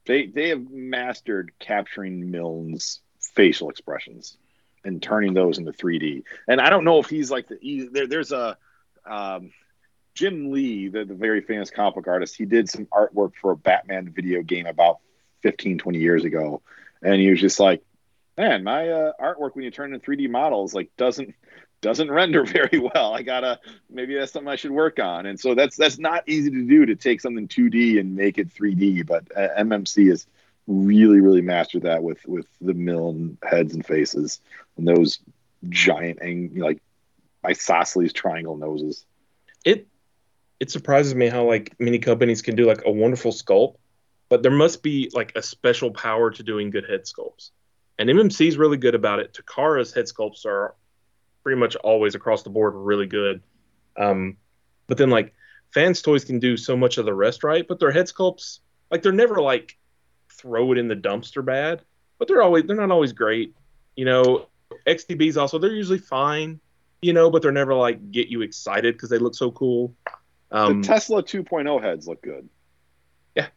They they have mastered capturing Milne's facial expressions and turning those into 3D. And I don't know if he's like the he, there, there's a um, Jim Lee, the, the very famous comic book artist. He did some artwork for a Batman video game about 15, 20 years ago, and he was just like, "Man, my uh, artwork when you turn into 3D models like doesn't." doesn't render very well. I gotta maybe that's something I should work on. And so that's that's not easy to do to take something 2D and make it 3D. But uh, MMC has really really mastered that with with the Milne heads and faces and those giant and like isosceles triangle noses. it it surprises me how like many companies can do like a wonderful sculpt, but there must be like a special power to doing good head sculpts. And MMC is really good about it. Takara's head sculpts are pretty much always across the board really good. Um, but then like Fans Toys can do so much of the rest right, but their head sculpts, like they're never like throw it in the dumpster bad, but they're always they're not always great. You know, XTBs also they're usually fine, you know, but they're never like get you excited because they look so cool. Um, the Tesla 2.0 heads look good. Yeah.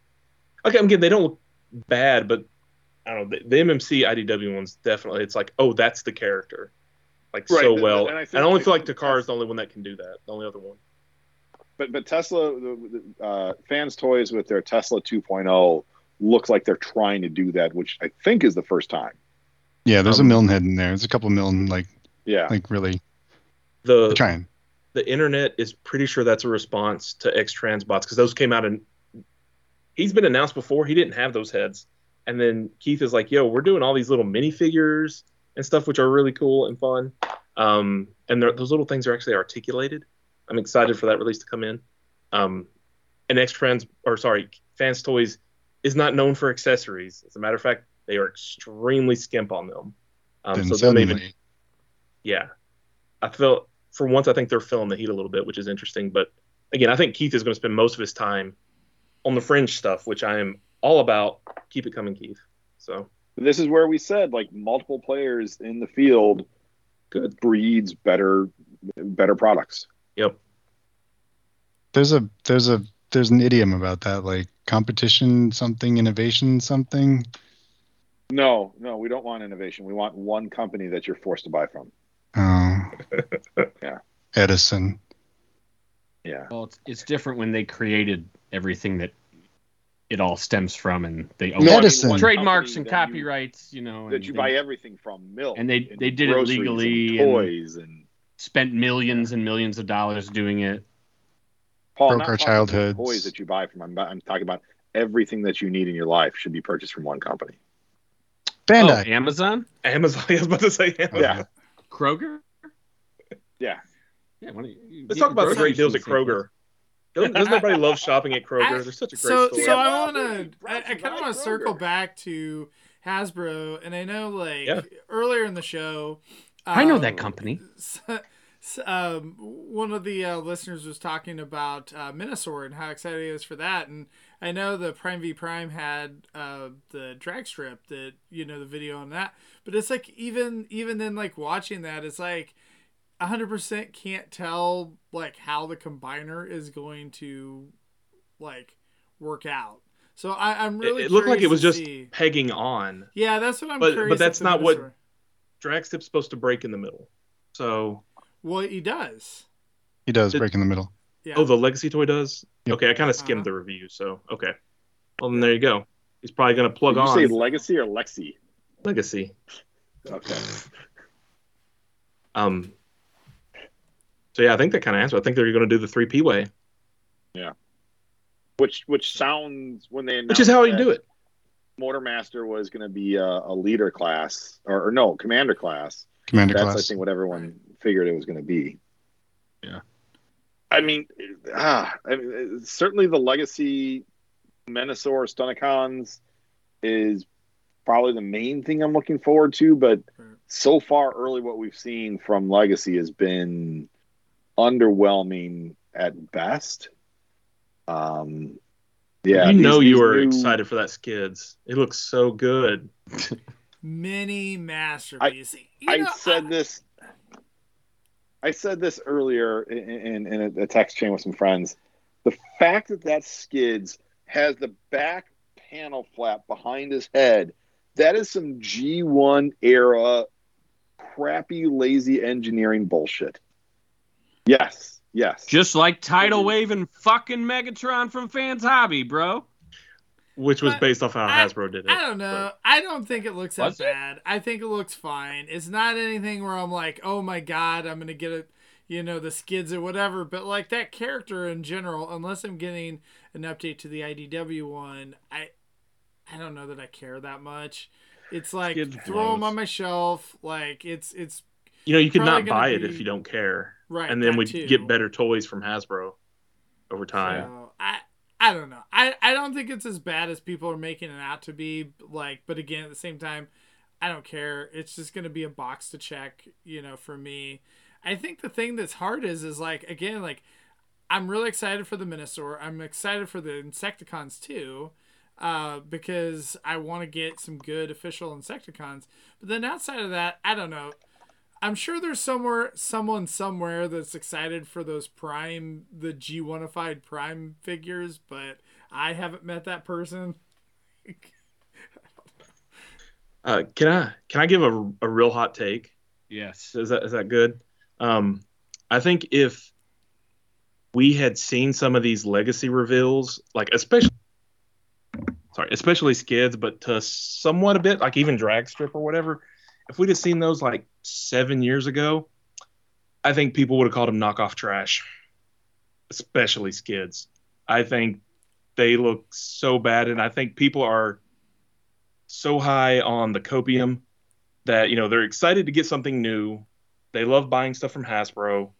Okay, I'm getting they don't look bad, but I don't know the, the MMC IDW ones definitely. It's like oh that's the character, like Right, so and- well. and And I I, only I feel like think Takara is the only one that can do that. The only other one. But but Tesla, the, the, uh, fans toys with their Tesla 2.0 looks like they're trying to do that, which I think is the first time. Yeah, there's Um, a Milne head in there. There's a couple of Milne like Yeah, like really The trying. The internet is pretty sure that's a response to X Transbots because those came out and he's been announced before. He didn't have those heads, and then Keith is like, "Yo, we're doing all these little minifigures and stuff, which are really cool and fun." Um, and those little things are actually articulated. I'm excited for that release to come in. Um, and X Trans or sorry, Fans Toys is not known for accessories. As a matter of fact, they are extremely skimp on them. Um, so them even yeah, I feel for once I think they're feeling the heat a little bit, which is interesting. But again, I think Keith is going to spend most of his time on the fringe stuff, which I am all about. Keep it coming, Keith. So this is where we said like multiple players in the field good. breeds better better products. Yep. there's a there's a there's an idiom about that like competition something innovation something. No, no, we don't want innovation. We want one company that you're forced to buy from. Oh, Yeah. Edison. Yeah, Well, it's, it's different when they created everything that it all stems from, and they own No, Medicine. trademarks and copyrights. You, know, that and you they buy everything from milk, and they- they did it legally and and- toys and spent millions and millions of dollars doing it. Paul, Broke not our talking about childhoods. Toys that you buy from. I'm, I'm talking about everything that you need in your life should be purchased from one company. Bandai. Oh, Amazon, Amazon. I was about to say Amazon. Yeah, Kroger. Yeah. Yeah, why don't you- you Let's talk about the great deals at from the same Kroger. Doesn't, doesn't everybody love shopping at Kroger? I- They're such a great so store. so I want to I, I kind of want to circle back to Hasbro, and I know like Yeah. earlier in the show, I know um, that company. s- s- um, one of the uh, listeners was talking about uh, Menasor and how excited he is for that, and I know the Prime V Prime had uh, the drag strip that you know the video on that, but it's like even even then like watching that, it's like. 100% can't tell like how the combiner is going to like work out. So I, I'm really it, looked like it was just see. pegging on. Yeah, that's what I'm But- but that's not what- Menasor- Drag strip's supposed to break in the middle. So, Well, he does. He does Did- break in the middle. Yeah. oh, the Legacy toy does. Yep. Okay, I kind of skimmed Uh-huh. the review, so okay. Well, then there you go. He's probably going to plug Did you on say Legacy or Lexi? Legacy. Okay. Um. So yeah, I think that kind of answers. I think they're going to do the three P way, Yeah. Which which sounds when they which is how you do it. Motormaster was going to be a, a leader class or, or no commander class. Commander That's class. I think what everyone figured it was going to be. Yeah. I mean, ah, I mean, certainly the legacy Menasor Stunticons is probably the main thing I'm looking forward to. But Right. so far, early what we've seen from Legacy has been underwhelming at best. Um, yeah, you these- know you these were new- excited for that skids. It looks so good. Mini masterpiece. You I know, said I- this. I said this earlier in, in, in a, a text chain with some friends. The fact that that skids has the back panel flap behind his head, that is some G1 era crappy, lazy engineering bullshit. Yes, yes. Just like Tidal Wave and fucking Megatron from Fans Hobby, bro. Which was But based off how I- Hasbro did it. I don't know. I don't think it looks that Was it? bad. I think it looks fine. It's not anything where I'm like, oh my god, I'm gonna get it, you know, the skids or whatever. But like that character in general, unless I'm getting an update to the IDW one, I, I don't know that I care that much. It's like Skids throw them on my shelf. Like it's it's You know, you could not buy it be- if you don't care. right. and then we get better toys from Hasbro over time. So, I I don't know. I I don't think it's as bad as people are making it out to be. Like, but again, at the same time, I don't care. It's just gonna be a box to check. You know, for me, I think the thing that's hard is is like again like. I'm really excited for the Menasor. I'm excited for the Insecticons too, uh, because I want to get some good official Insecticons. But then outside of that, I don't know. I'm sure there's somewhere someone somewhere that's excited for those Prime, the G1ified Prime figures, but I haven't met that person. Uh, can I can I give a, a real hot take? Yes. Is that is that good? Um, I think if we had seen some of these legacy reveals, like especially sorry, especially skids, but to somewhat a bit, like even drag strip or whatever, if we'd have seen those like seven years ago, I think people would have called them knockoff trash. Especially skids. I think they look so bad, and I think people are so high on the copium that you know they're excited to get something new. They love buying stuff from Hasbro,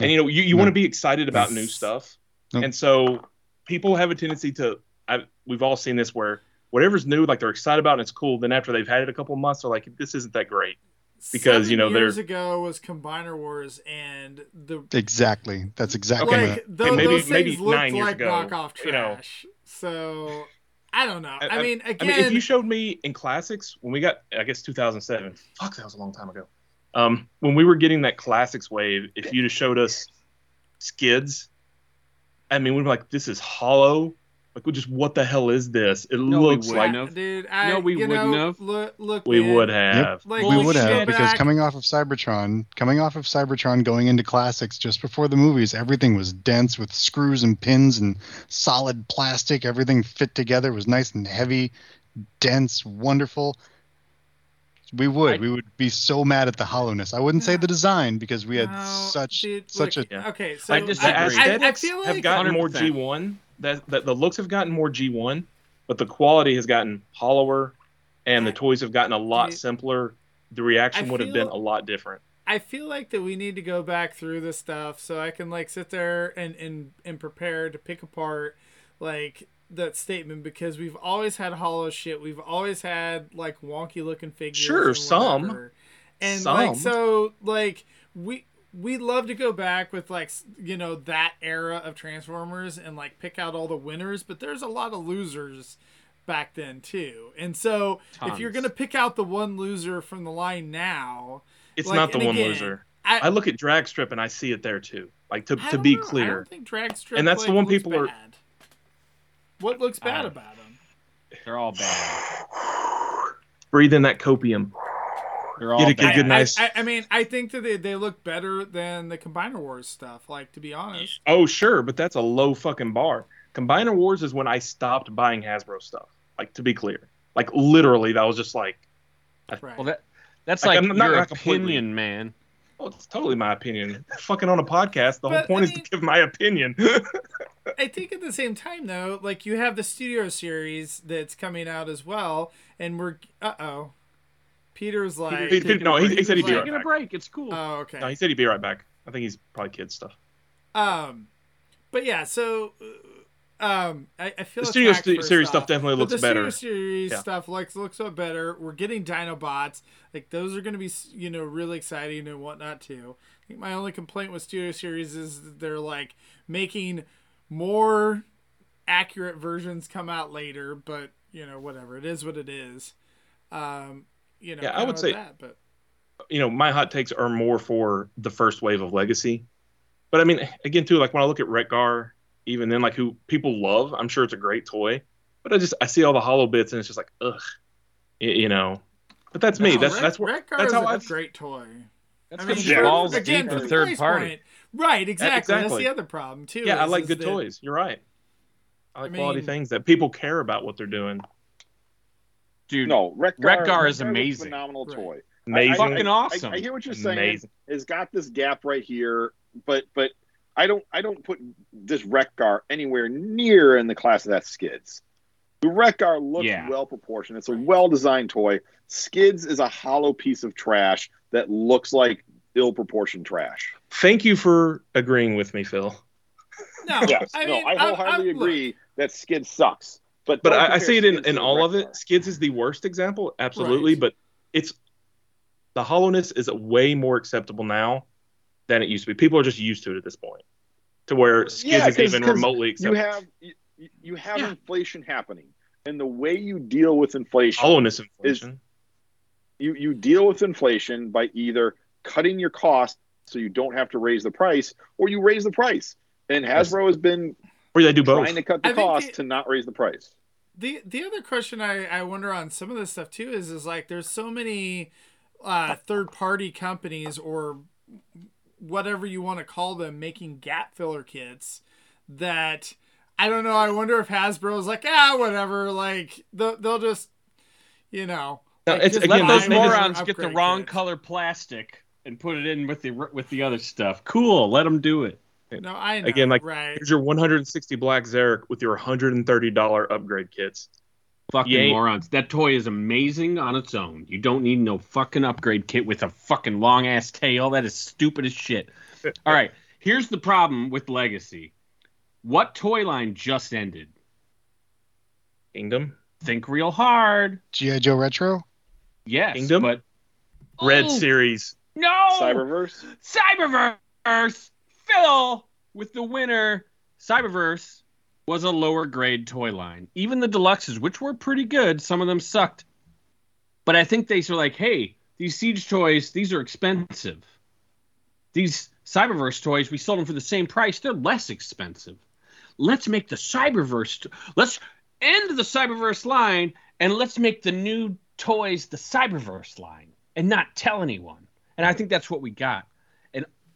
and you know you, you want to be excited about new stuff, Nope. and so people have a tendency to. I, we've all seen this where whatever's new, like they're excited about and it's cool. Then after they've had it a couple of months, they're like, "This isn't that great." Because, you know, Seven years they're- ago was Combiner Wars, and the Exactly. That's exactly Okay. like what. tho- maybe- those maybe things looked nine years like ago, knockoff you know. trash. So I don't know. I, I- mean, I again, mean, if you showed me in classics when we got, I guess 2007. Fuck, that was a long time ago. Um, when we were getting that classics wave, if you'd have showed us skids, I mean, we'd be like, "This is hollow." Like, just what the hell is this? It No, we looks wouldn't like have. dude, I, No, we wouldn't know, have. Look, look, we man, would have. Like, we let's would have because back- coming off of Cybertron, coming off of Cybertron, going into classics just before the movies, everything was dense with screws and pins and solid plastic. Everything fit together. It was nice and heavy, dense, wonderful. We would, I- we would be so mad at the hollowness. I wouldn't say the design because we had No, such dude, such look, a Yeah. okay. So I The disagree. I, I, aesthetics feel have like gotten more 100%. G1. That, that the looks have gotten more G1, but the quality has gotten hollower, and the toys have gotten a lot simpler. The reaction I would have been a lot different. I feel like that we need to go back through this stuff so I can like sit there and and and prepare to pick apart like that statement because we've always had hollow shit. We've always had like wonky looking figures. Sure, and some. And like so like we we love to go back with like you know that era of Transformers and like pick out all the winners, but there's a lot of losers back then too. And so if you're gonna pick out the one loser from the line now, It's Like, not the one again, loser. I, I look at drag strip and I see it there too. Like to, to be know. I clear, don't think drag And that's the one looks people are- What looks bad Uh, about them? They're all bad. breathe in that copium. They're all Get a good- bad. good I, nice- I, I mean, I think that they, they look better than the Combiner Wars stuff. Like to be honest, Oh sure, but that's a low fucking bar. Combiner Wars is when I stopped buying Hasbro stuff. Like to be clear, like literally, that was just like, right? Well, that that's Like, like, I'm not- your not opinion, man. oh, it's totally my opinion. fucking on a podcast, the But, whole point I is mean- to give my opinion. I think at the same time though, like you have the studio series that's coming out as well, and we're uh oh, Peter's like, He- he- no, he- he said he'd be Peter's right Taking a back. break. It's cool. Oh, okay. no, he said he'd be right back. I think he's probably kid stuff. Um, but yeah, so uh, um, I, I feel The studio attacked stu- for series stuff definitely looks the better. Studio series Yeah. stuff looks looks a better. We're getting Dinobots, like those are going to be you know really exciting and whatnot too. I think my only complaint with Studio Series is that they're like making more accurate versions come out later, but you know whatever it is what it is. Um, you know, Yeah, I would say- that, but you know, my hot takes are more for the first wave of Legacy. But I mean, again, too, like when I look at Wreck-Gar, even then, like who people love, I'm sure it's a great toy. But I just I see all the hollow bits and it's just like, ugh, Y- you know. But that's me. No, that's Red- that's what Red Guard that's is how a I great toy. That's I mean, it Yeah. falls again, deep in the third party. point- Right, exactly. That's the other problem too. yeah, I like good that- toys. You're right. I like I quality things that people care about what they're doing. Dude, No, Wreck-Gar, Wreck-Gar is Wreck-Gar's a amazing. phenomenal Right. toy. Amazing. Fucking awesome. I, I hear what you're saying. Amazing. It's got this gap right here, but but I don't I don't put this Wreck-Gar anywhere near in the class of that Skids. The Wreck-Gar looks Yeah. well proportioned. It's a well designed toy. Skids is a hollow piece of trash that looks like ill proportioned trash. Thank you for agreeing with me, Phil. No, Yes, I no, mean, I wholeheartedly look, agree that Skids sucks. But But I, I see it in, in all of it. Skids is the worst example, absolutely, Right. but it's the hollowness is way more acceptable now than it used to be. People are just used to it at this point. to where skids Yeah, is 'cause- even 'cause remotely acceptable. You have you, you have Yeah. inflation happening, and the way you deal with inflation, hollowness inflation. you you deal with inflation by either cutting your cost so you don't have to raise the price, or you raise the price. And Hasbro has been or they do both. trying to cut the I cost the- to not raise the price. The the other question I, I wonder on some of this stuff too is is like there's so many uh, third party companies or whatever you want to call them making gap filler kits that I don't know. I wonder if Hasbro's like ah whatever like they'll, they'll just you know No, like, it's- again, Let those they more just morons get the wrong kits. color plastic and put it in with the with the other stuff. Cool, let them do it. No, I know. Again, like, right. Here's your 160 black Zarek with your 130 dollar upgrade kits. Fucking You morons. That toy is amazing on its own. You don't need no fucking upgrade kit with a fucking long ass tail. That is stupid as shit. All right, here's the problem with Legacy. What toy line just ended? Kingdom, Think real hard. GI Joe Retro. Yes, Kingdom? but Red Oh, Series. No, Cyberverse. Cyberverse. Phil with the winner. Cyberverse was a lower grade toy line. Even the deluxes, which were pretty good, some of them sucked. But I think they were like, hey, these siege toys, these are expensive. These Cyberverse toys, we sold them for the same price. They're less expensive. Let's make the Cyberverse. Let's end the Cyberverse line and let's make the new toys the Cyberverse line and not tell anyone. And I think that's what we got.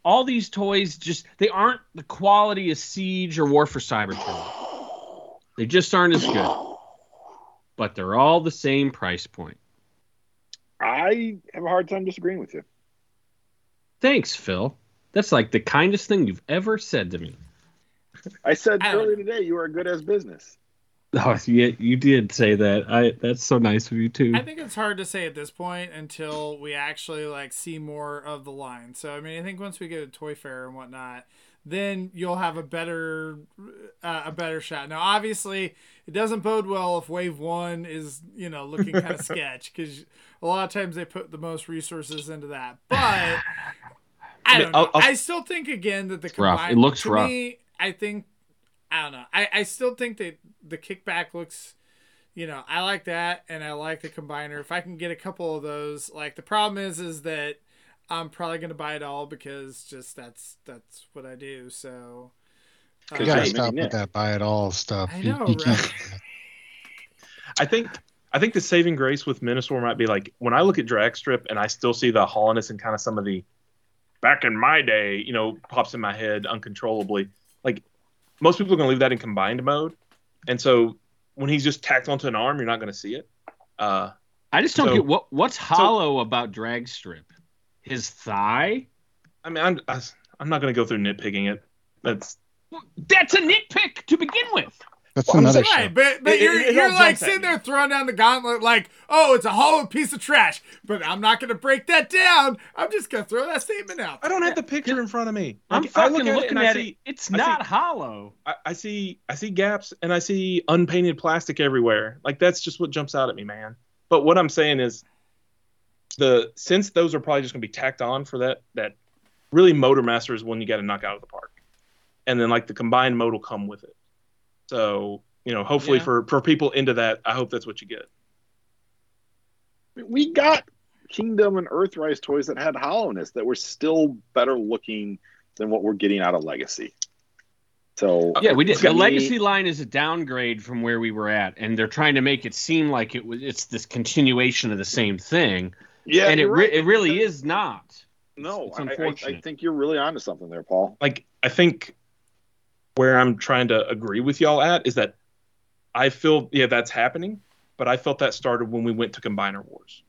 And all these toys just they aren't the quality of Siege or War for Cybertron. They just aren't as good. But they're all the same price point. I have a hard time disagreeing with you. Thanks, Phil. That's like the kindest thing you've ever said to me. I said I earlier today you are good as business. Oh, yeah, you did say that. I that's so nice of you too. I think it's hard to say at this point until we actually like see more of the line. So I mean, I think once we get a toy fair and whatnot, then you'll have a better uh, a better shot. Now, obviously, it doesn't bode well if Wave One is you know looking kind of sketch because a lot of times they put the most resources into that. But I don't know. I'll- I'll- I still think again that the rough. It looks rough. me. I think I don't know. I I still think that the kickback looks you know, I like that and I like the combiner. If I can get a couple of those, like the problem is is that I'm probably gonna buy it all because just that's that's what I do. So uh, You gotta yeah, stop Nick. with that buy it all stuff. I know, you can't right? I think I think the saving grace with Menasor might be like when I look at drag strip and I still see the hollowness and kind of some of the back in my day, you know, pops in my head uncontrollably. Most people are gonna leave that in combined mode. And so when he's just tacked onto an arm, you're not gonna see it. Uh I just don't So- get what what's hollow about drag strip. His thigh. I mean I'm I, I'm not gonna go through nitpicking it. That's That's a nitpick to begin with. That's Well, another Right, show. but but It- it- you're it all you're like sitting there throwing down the gauntlet like, oh, it's a hollow piece of trash. But I'm not gonna break that down. I'm just gonna throw that statement out. I don't have the picture in front of me. I'm Like, I fucking look at looking and at see- it. It's I not see- hollow. I, I see I see gaps and I see unpainted plastic everywhere. Like that's just what jumps out at me, man. But what I'm saying is the since those are probably just gonna be tacked on for that that really Motor Master is one you gotta knock out of the park. And then like the combined mode will come with it. So, you know, hopefully Yeah. for for people into that, I hope that's what you get. We got Kingdom and Earthrise toys that had hollowness that were still better looking than what we're getting out of Legacy. So Yeah, we did. to The me- legacy line is a downgrade from where we were at, and they're trying to make it seem like it was. It's this continuation of the same thing, Yeah, and it you're re- right. it really is not. No, It's I- I, I, think you're really onto something there, Paul. like I think where I'm trying to agree with y'all at is that I feel yeah that's happening, but I felt that started when we went to Combiner Wars,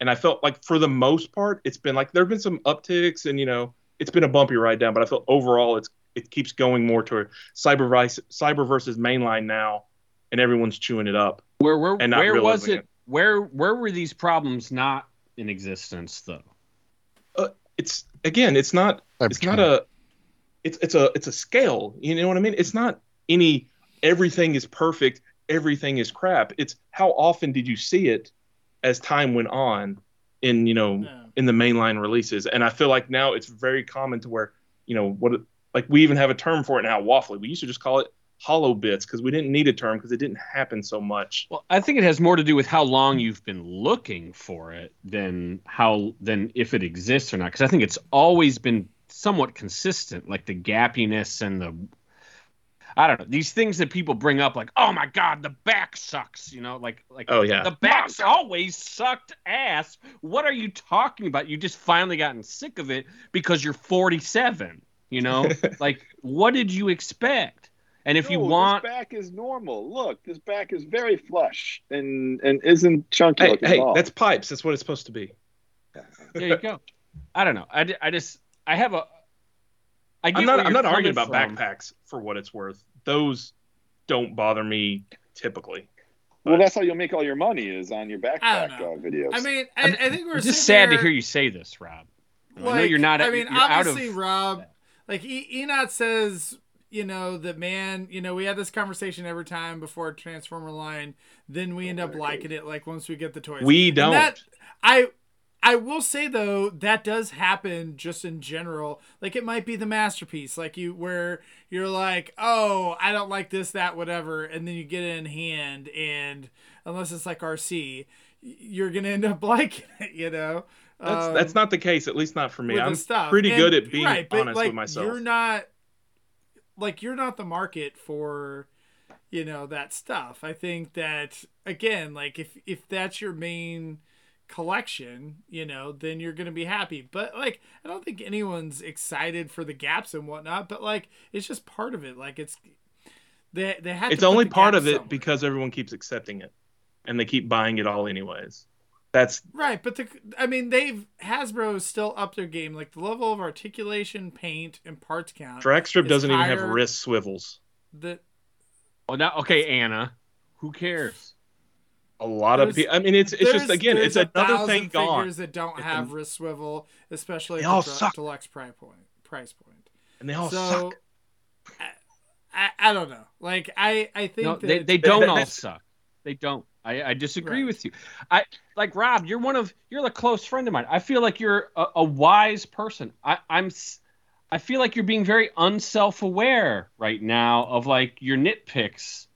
and I felt like for the most part it's been like there've been some upticks and you know it's been a bumpy ride down, but I feel overall it's it keeps going more toward cyber vice, Cyberverse mainline now, and everyone's chewing it up. Where where where was it? it. Where where were these problems not in existence though? Uh, it's again, it's not it's not a it's it's a it's a scale you know what i mean it's not any everything is perfect everything is crap it's how often did you see it as time went on in you know Yeah. in the mainline releases and i feel like now it's very common to where you know what Like we even have a term for it now, waffly. We used to just call it hollow bits because we didn't need a term because it didn't happen so much. Well, I think it has more to do with how long you've been looking for it than how than if it exists or not. Because I think it's always been somewhat consistent, like the gappiness and the I don't know these things that people bring up, like oh my god, the back sucks. You know, like like Oh yeah. the back's always sucked ass. What are you talking about? You just finally gotten sick of it because you're 47. You know, like what did you expect? And if you want, this back is normal. Look, this back is very flush and and isn't chunky Hey, looking hey, at all. that's pipes. That's what it's supposed to be. there you go. I don't know. I, I just I have a. I get I'm not. I'm not arguing about from. backpacks for what it's worth. Those don't bother me typically. well, that's how you'll make all your money is on your backpack don't uh, videos. I mean, I, I think we're I'm just sitting sad to hear you say this, Rob. I know Like, you're not. I mean, you're out obviously, of. Rob, like e- Enoch says, you know, that man, you know, we had this conversation every time before Transformer line. Then we end up liking it. Like once we get the toys, We don't. that- I. I will say though that does happen just in general. Like it might be the masterpiece, like you where you're like, oh, I don't like this, that, whatever, and then you get it in hand, and unless it's like RC, you're gonna end up liking it, you know. That's Um, that's not the case. At least not for me. I'm pretty And- good at being right, but, honest like, with myself. You're not like you're not the market for you know that stuff. I think that again, like if if that's your main collection, you know, then you're gonna be happy. But like I don't think anyone's excited for the gaps and whatnot, but like it's just part of it. Like it's they they had It's to only the part of it somewhere. because everyone keeps accepting it, and they keep buying it all anyways. That's Right, but the I mean they've Hasbro is still up their game. Like the level of articulation, paint, and parts count. drag strip doesn't even have wrist swivels. The Well, oh, now, okay, Anna. Who cares? A lot of people. I mean, it's it's just again, it's another thing gone, Figures that don't And- have wrist swivel, especially They at all the suck. deluxe price point. Price and they all so, suck. I, I, I don't know. Like I, I think No, that they, they don't all that's- suck. They don't. I, I disagree Right. with you. I like Rob. You're one of you're a close friend of mine. I feel like you're a, a wise person. I, I'm. I feel like you're being very unself-aware right now of like your nitpicks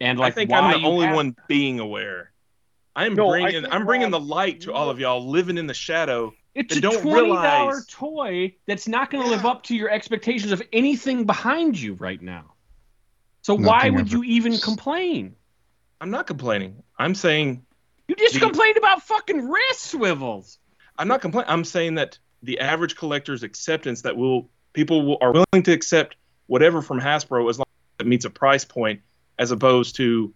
and like I think why I'm the only have- one being aware. I'm No, bringing I'm bringing the light to all of y'all living in the shadow. It's that a don't twenty dollar realize- toy that's not going to live up to your expectations of anything behind you right now. So why would ever. you even complain? I'm not complaining. I'm saying You just The- complained about fucking wrist swivels. I'm not complaining. I'm saying that the average collector's acceptance that will people will, are willing to accept whatever from Hasbro as long as it meets a price point, as opposed to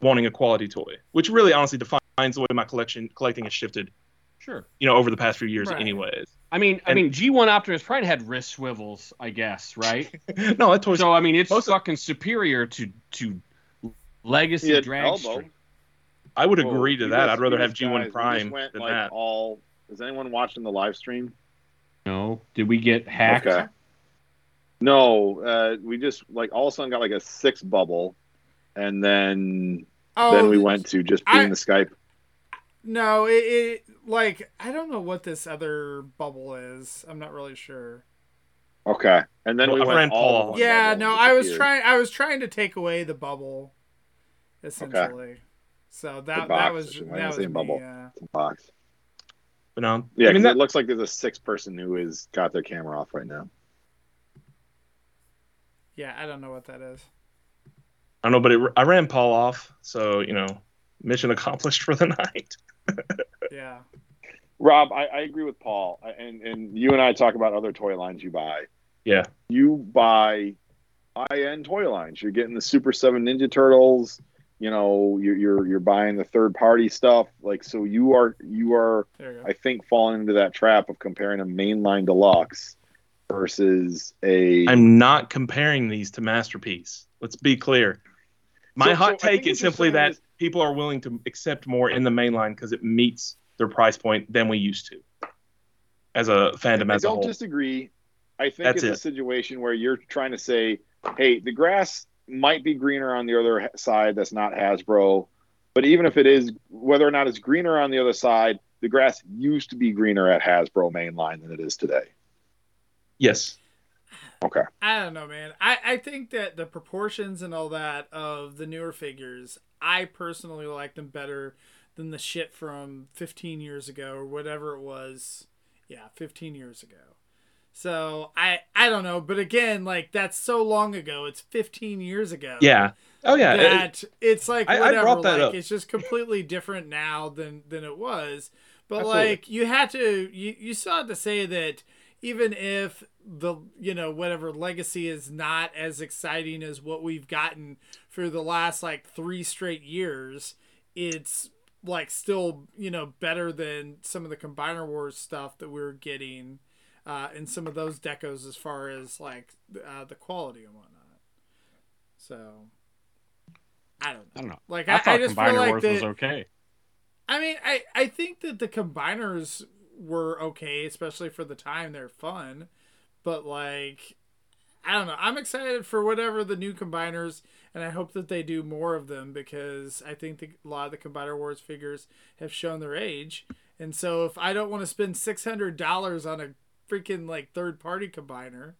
wanting a quality toy, which really honestly defines the way my collection collecting has shifted. Sure. You know, over the past few years, Right. anyways. I mean, I mean, G1 Optimus Prime had wrist swivels, I guess, right? no, that toy's so I mean, it's most of- fucking superior to to Legacy He had drag I would Whoa, agree to that. guys- I'd rather have G1 we just Prime went, than like, that. All is anyone watching the live stream? No, did we get hacked? Okay. No, uh, we just like all of a sudden got like a six bubble, and then oh, then we went to just being I- the Skype. No, it, it like I don't know what this other bubble is. I'm not really sure. Okay, and then Well, we went ran all Paul. Yeah, no, I was disappeared. trying. I was trying to take away the bubble, essentially. So that that box, was I should- I that didn't was say me, bubble. yeah. box. But no, Yeah, I mean 'cause that, it looks like there's a sixth person who is got their camera off right now. Yeah, I don't know what that is. I don't know, but it, I ran Paul off, so you know, mission accomplished for the night. Yeah. Rob, I, I agree with Paul, and and you and I talk about other toy lines you buy. Yeah. You buy high end toy lines. You're getting the Super Seven Ninja Turtles. You know, you're you're you're buying the third party stuff. Like so, you are you are There you go. I think falling into that trap of comparing a mainline deluxe versus a. I'm not comparing these to Masterpiece. Let's be clear. My So- so hot think take is simply that is- people are willing to accept more in the main line because it meets their price point than we used to as a fandom I as a don't disagree. I think That's it's a situation where you're trying to say, hey, the grass might be greener on the other side that's not Hasbro, but even if it is, whether or not it's greener on the other side, the grass used to be greener at Hasbro mainline than it is today. Yes. Okay. I don't know, man. I, I think that the proportions and all that of the newer figures, I personally like them better than the shit from 15 years ago or whatever it was. Yeah, 15 years ago. So I I don't know, but again, like that's so long ago. It's 15 years ago. Yeah. Oh yeah. it- That it's like I- whatever. brought that like up. it's just completely different now than than it was. But Absolutely. like you had to you you still had to say that even if the you know whatever legacy is not as exciting as what we've gotten for the last like three straight years, it's like still you know better than some of the combiner wars stuff that we are getting uh, and some of those decos as far as like uh, the quality and whatnot. So I don't know. I don't know. Like I, I, thought I just Combiner feel like Wars that, was okay. I mean, I, I think that the combiners were okay, especially for the time. They're fun, but like, I don't know. I'm excited for whatever the new combiners, and I hope that they do more of them because I think the, a lot of the Combiner Wars figures have shown their age. And so, if I don't want to spend six hundred dollars on a freaking like third party combiner,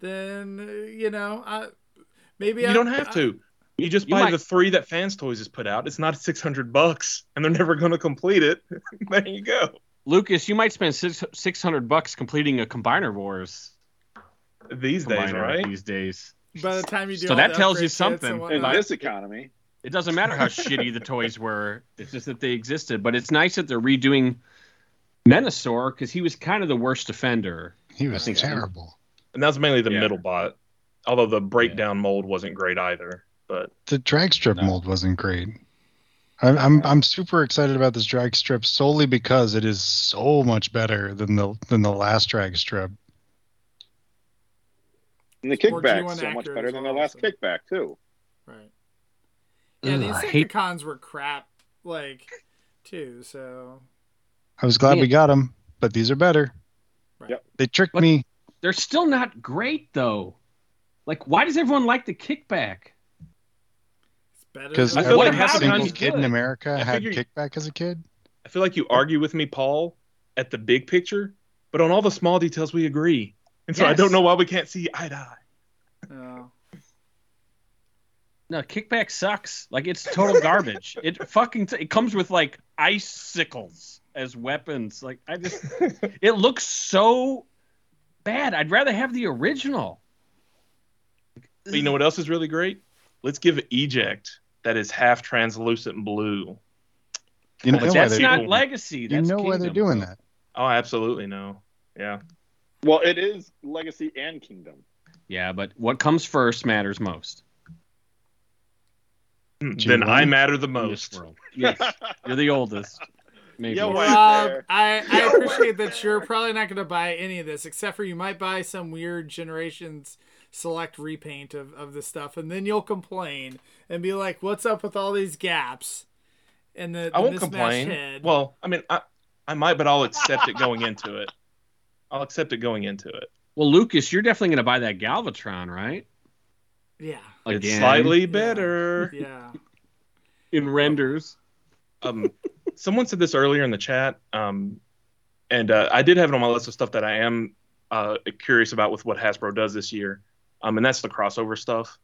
then uh, you know, I maybe you I don't have to. You just You buy might- the three that Fans Toys has put out. It's not six hundred bucks, and they're never going to complete it. there you go. Lucas, you might spend six six hundred bucks completing a Combiner Wars These days, combiner right? these days. by the time you do So all that tells you something. In this economy, It doesn't matter how shitty the toys were. It's just that they existed. But it's nice that they're redoing Menasor because he was kind of the worst offender. He was I think so. terrible. And that's mainly the Yeah. middle bot. Although the breakdown mold wasn't great either. But The drag strip No. mold wasn't great. I'm, I'm I'm super excited about this drag strip solely because it is so much better than the than the last drag strip. And the More kickback's so much better than well, the last so. kickback too. Right. Yeah, Ugh, the I hate- Insecticons were crap, like, too. So I was glad Man. we got them, but these are better. Right. Yep. They tricked But- me. They're still not great though. Like, why does everyone like the kickback? it's better. Because I feel like half single time- kid in America I had figure- kickback as a kid. I feel like you argue with me, Paul, at the big picture, but on all the small details we agree. And so I don't know why we can't see eye to eye. Oh. No, kickback sucks. Like it's total garbage. it fucking it comes with like icicles as weapons. Like I just it looks so bad. I'd rather have the original. But you know what else is really great? Let's give Eject that is half translucent blue. You know, But But that's not doing- legacy. you That's know why they're doing that. Oh, I absolutely no. Yeah. Well, it is Legacy and Kingdom. Yeah, but what comes first matters most Hmm, then? I matter the most. world. Yes, you're the oldest. Maybe. Yo, Rob, Right there. I, I appreciate that you're probably not going to buy any of this, except for you might buy some weird Generations Select repaint of, of this stuff, and then you'll complain and be like, "What's up with all these gaps?" And the, the I won't complain. Head. Well, I mean, I, I might, but I'll accept it going into it. I'll accept it going into it. Well, Lucas, you're definitely going to buy that Galvatron, right? yeah, It's slightly better. yeah. in renders. um, someone said this earlier in the chat, um, and uh, I did have it on my list of stuff that I am uh, curious about with what Hasbro does this year, um, and that's the crossover stuff.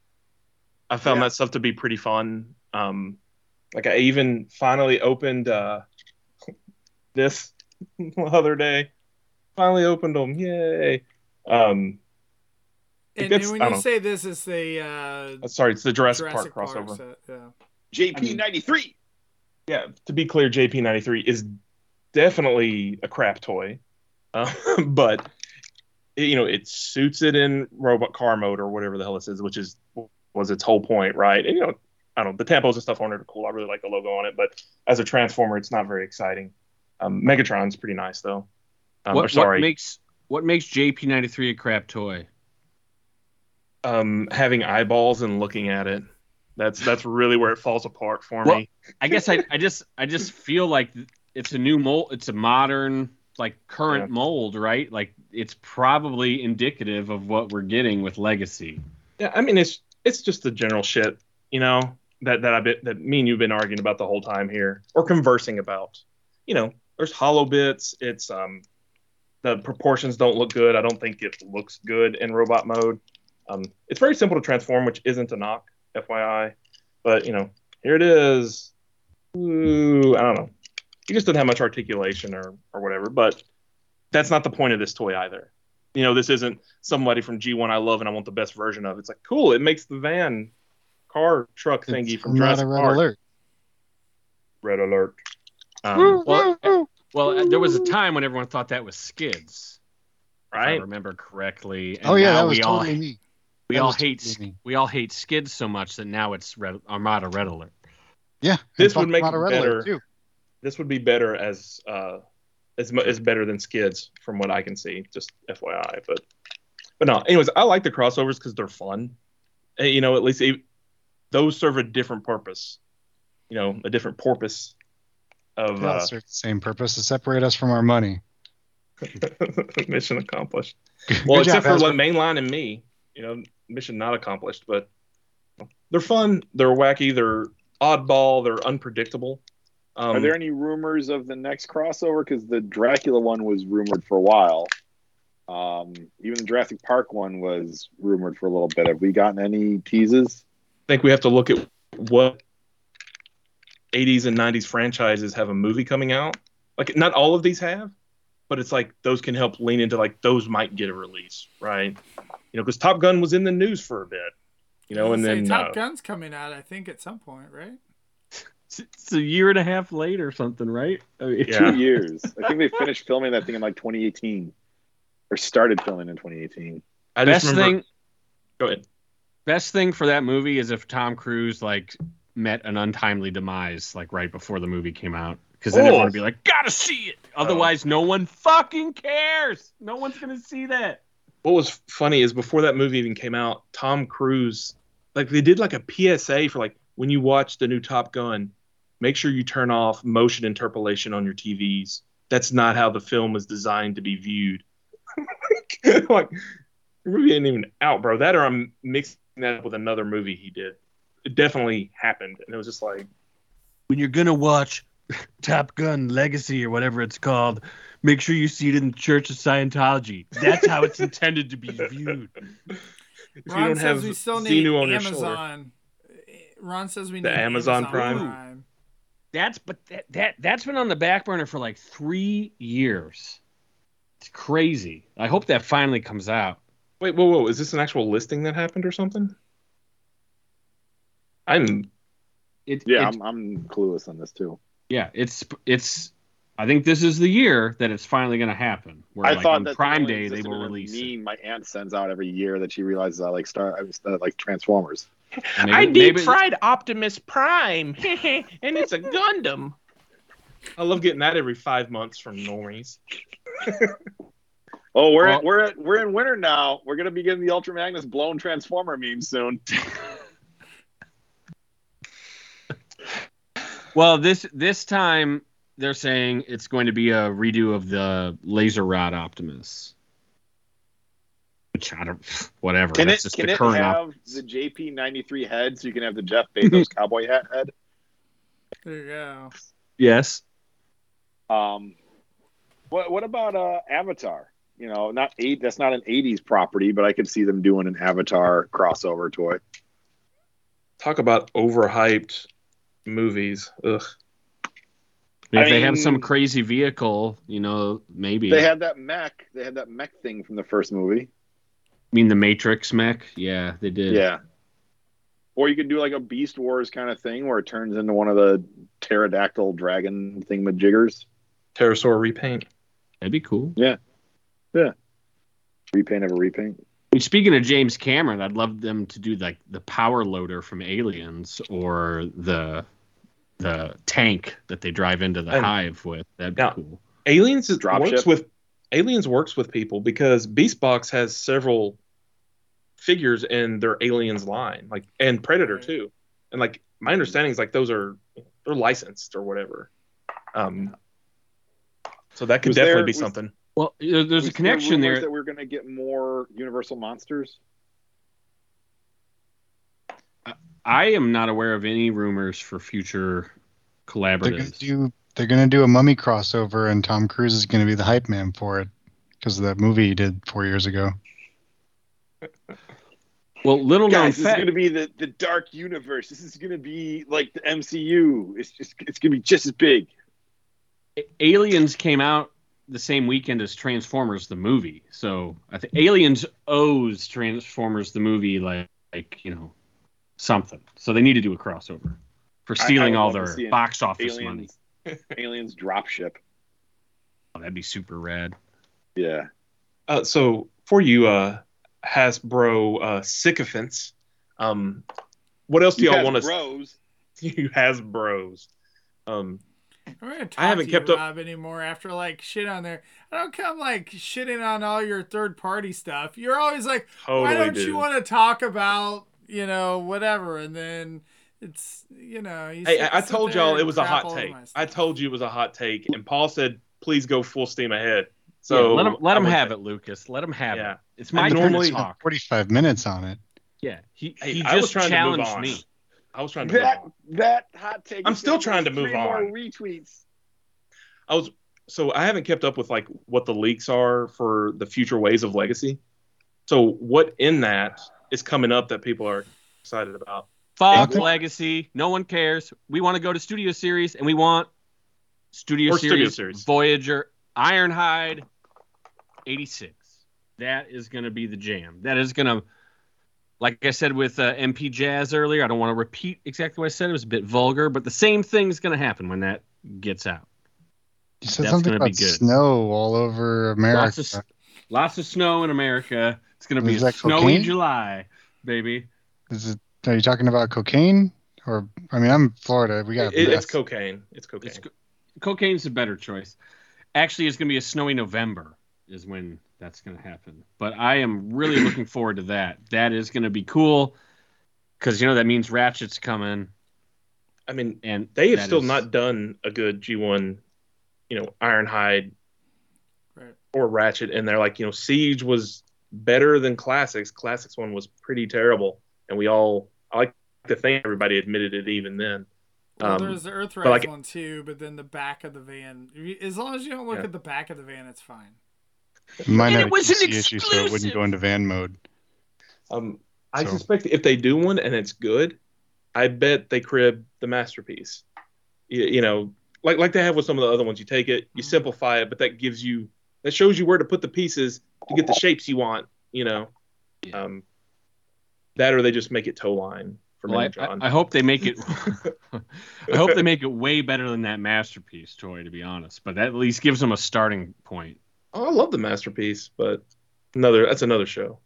I found Yeah. that stuff to be pretty fun. Um, like I even finally opened uh, this the other day. Finally opened them, yay! Um, And, That's- and when I you don't- say this is the uh, uh, sorry, it's the Jurassic, Jurassic Park crossover. set, yeah. JP ninety three. yeah, to be clear, JP93 is definitely a crap toy, uh, but it, you know it suits it in robot car mode or whatever the hell this is, which is was its whole point, right? And you know, I don't know, the tampos and stuff on it are cool. I really like the logo on it, but as a transformer, it's not very exciting. Um, Megatron's pretty nice though. Um, what, sorry, what makes what makes JP93 a crap toy? um, having eyeballs and looking at it. That's that's really where it falls apart for Well, me. I guess I, I just I just feel like it's a new mold. It's a modern like current Yeah. mold, right? Like it's probably indicative of what we're getting with Legacy. Yeah, I mean it's it's just the general shit, you know, that that I bit that me and you've been arguing about the whole time here or conversing about. You know, there's hollow bits. It's um, The proportions don't look good. I don't think it looks good in robot mode. Um, it's very simple to transform, which isn't a knock, FYI. But you know, here it is. Ooh, I don't know. He just doesn't have much articulation or or whatever. But that's not the point of this toy either. You know, this isn't somebody from G1 I love and I want the best version of. It's like cool. It makes the van car truck thingy It's from not Jurassic a red Park. alert. Red alert. Um, Well, well, uh, there was a time when everyone thought that was skids. right? If I remember correctly. And Oh yeah, that was we all, totally me. We that all hate totally we all hate skids so much that now it's red, Armada Red Alert. Yeah, This would make Armada it Red better. Alert, too. This would be better as uh, as mu- as better than Skids from what I can see. Just FYI, but but no. Anyways, I like the crossovers because they're fun. You know, at least it, those serve a different purpose. You know, a different purpose of uh, serve the same purpose to separate us from our money. mission accomplished. Good Well, job, except for Hasbro. like mainline and me, you know, mission not accomplished. But they're fun. They're wacky. They're oddball. They're unpredictable. Um, Are there any rumors of the next crossover? Because the Dracula one was rumored for a while. Um, even the Jurassic Park one was rumored for a little bit. Have we gotten any teases? I think we have to look at what 80s and 90s franchises have a movie coming out. Like not all of these have, but it's like those can help lean into like those might get a release, right? You know, because Top Gun was in the news for a bit, you know, and then Top uh, Gun's coming out, I think, at some point, right? It's, it's a year and a half late or something, right? I mean, Yeah. Two years. I think they finished filming that thing in like 2018, or started filming in 2018. I just Best remember. thing, Go ahead. best thing for that movie is if Tom Cruise like met an untimely demise like right before the movie came out, because then Oh. everyone would be like, "Gotta see it." Oh. Otherwise, no one fucking cares. No one's gonna see that. What was funny is before that movie even came out, Tom Cruise, like they did like a PSA for like when you watch the new Top Gun, make sure you turn off motion interpolation on your TVs. That's not how the film is designed to be viewed. like the movie ain't even out, bro. That or I'm mixing that up with another movie he did. It definitely happened, and it was just like, When you're gonna watch Top Gun Legacy or whatever it's called, make sure you see it in the Church of Scientology. That's how it's intended to be viewed. if you Ron don't says have we still need Xenu on your shoulder, Amazon. Ron says we The need Amazon Prime? Prime. That's but that, that that's been on the back burner for like three years. It's crazy. I hope that finally comes out. Wait, whoa, whoa! Is this an actual listing that happened or something? I'm It, Yeah, it- I'm, I'm clueless on this too. yeah. It's it's. I think this is the year that it's finally going to happen. Where I like thought on that Prime the Day they existed will in a release. it. meme my aunt sends out every year that she realizes I like Star, I was, uh, like Transformers. Maybe- I deep maybe- fried Optimus Prime, and it's a Gundam. I love getting that every five months from normies. Oh, we're Well- we're at, we're in winter now. We're gonna be getting the Ultra Magnus blown Transformer meme soon. Well, this this time they're saying it's going to be a redo of the Laser Rod Optimus. Which I don't, whatever. Can That's it just can the it current have op- the JP ninety three head so you can have the Jeff Bezos cowboy hat head? There you go. Yes. Um, what what about uh Avatar? You know, not eight. That's not an '80s property, but I could see them doing an Avatar crossover toy. Talk about overhyped movies. Ugh. If I they have some crazy vehicle, you know, maybe. They had that mech. They had that mech thing from the first movie. I mean, the Matrix mech. Yeah, they did. Yeah. Or you could do like a Beast Wars kind of thing where it turns into one of the pterodactyl dragon thingamajiggers. Terrorsaur repaint. That'd be cool. Yeah. Yeah. Repaint of a repaint. I mean, speaking of James Cameron, I'd love them to do like the power loader from Aliens or the the tank that they drive into the And- hive with. That'd be Yeah. cool. Aliens is- Dropship? works with Aliens works with people because Beastbox has several figures in their Aliens line, like and Predator too. And like my understanding is like those are they're licensed or whatever. Um, so that could Was definitely there- be was- something. Well, there's a connection rumors there. that we're going to get more Universal monsters. I am not aware of any rumors for future They're gonna do they're gonna do a mummy crossover, and Tom Cruise is gonna be the hype man for it. because of that movie he did four years ago. Well, little known Guys, this is going to be the, the dark universe. This is going to be like the MCU. It's just it's going to be just as big. Aliens came out the same weekend as Transformers the movie, so I think Aliens owes Transformers the movie like, like you know something. So they need to do a crossover for I- I stealing all their box office money. Aliens, aliens dropship. Oh, that'd be super rad. Yeah. Uh, so for you, uh, Hasbro uh, sycophants, um, what else do You y'all want to? bros. You Hasbros. Um, I'm gonna talk I haven't to kept you, up- Rob anymore after like shit on there. I don't come like shitting on all your third party stuff. You're always like, totally, why don't dude. you want to talk about you know whatever? And then it's you know. You Hey, sit- I, I told y'all it was a hot take. I told you it was a hot take, and Paul said, "Please go full steam ahead." So So let him let him have it, Lucas. Let him have Yeah. it. It's my turn normally- to talk. Forty-five minutes on it. Yeah, he, Hey, he I just trying to move challenged on. me. I was trying to. Move That on. that hot take. I'm still trying to get move three more on. retweets. I was so I haven't kept up with like what the leaks are for the future ways of Legacy. So what in that is coming up that people are excited about? Fuck Okay. Legacy. No one cares. We want to go to Studio Series, and we want Studio Series, Studio Series. Voyager, Ironhide, 86. That is going to be the jam. That is going to, like I said with uh, MP Jazz earlier, I don't want to repeat exactly what I said. It was a bit vulgar, but the same thing is going to happen when that gets out. You said That's something gonna be about good. snow all over America. Lots of, lots of snow in America. It's going to be Is a snowy cocaine? July, baby. Is it? Are you talking about cocaine? Or I mean, I'm in Florida. We got. It- meth. it's cocaine. It's cocaine. It's co- cocaine's a better choice. Actually, it's going to be a snowy November is when that's going to happen. But I am really looking forward to that. That is going to be cool because you know that means Ratchet's coming, I mean, and they have still is- not done a good G1, you know, Ironhide Right. or Ratchet, and they're like, you know, Siege was better than Classics. Classics one was pretty terrible, and we all I like to think everybody admitted it even then. Well, Um, there's the Earthrise like- one too, but then the back of the van. As long as you don't look Yeah. at the back of the van, it's fine. You might And it was an a PC issue, so it wouldn't go into van mode. Um, I So- suspect if they do one and it's good, I bet they crib the masterpiece. You, you know, like like they have with some of the other ones. You take it, you simplify it, but that gives you that shows you where to put the pieces to get the shapes you want. You know, Yeah. um, that or they just make it toe line for Well, John. I, I hope they make it. I hope they make it way better than that masterpiece toy, to be honest. But that at least gives them a starting point. oh, I love the masterpiece, but another that's another show.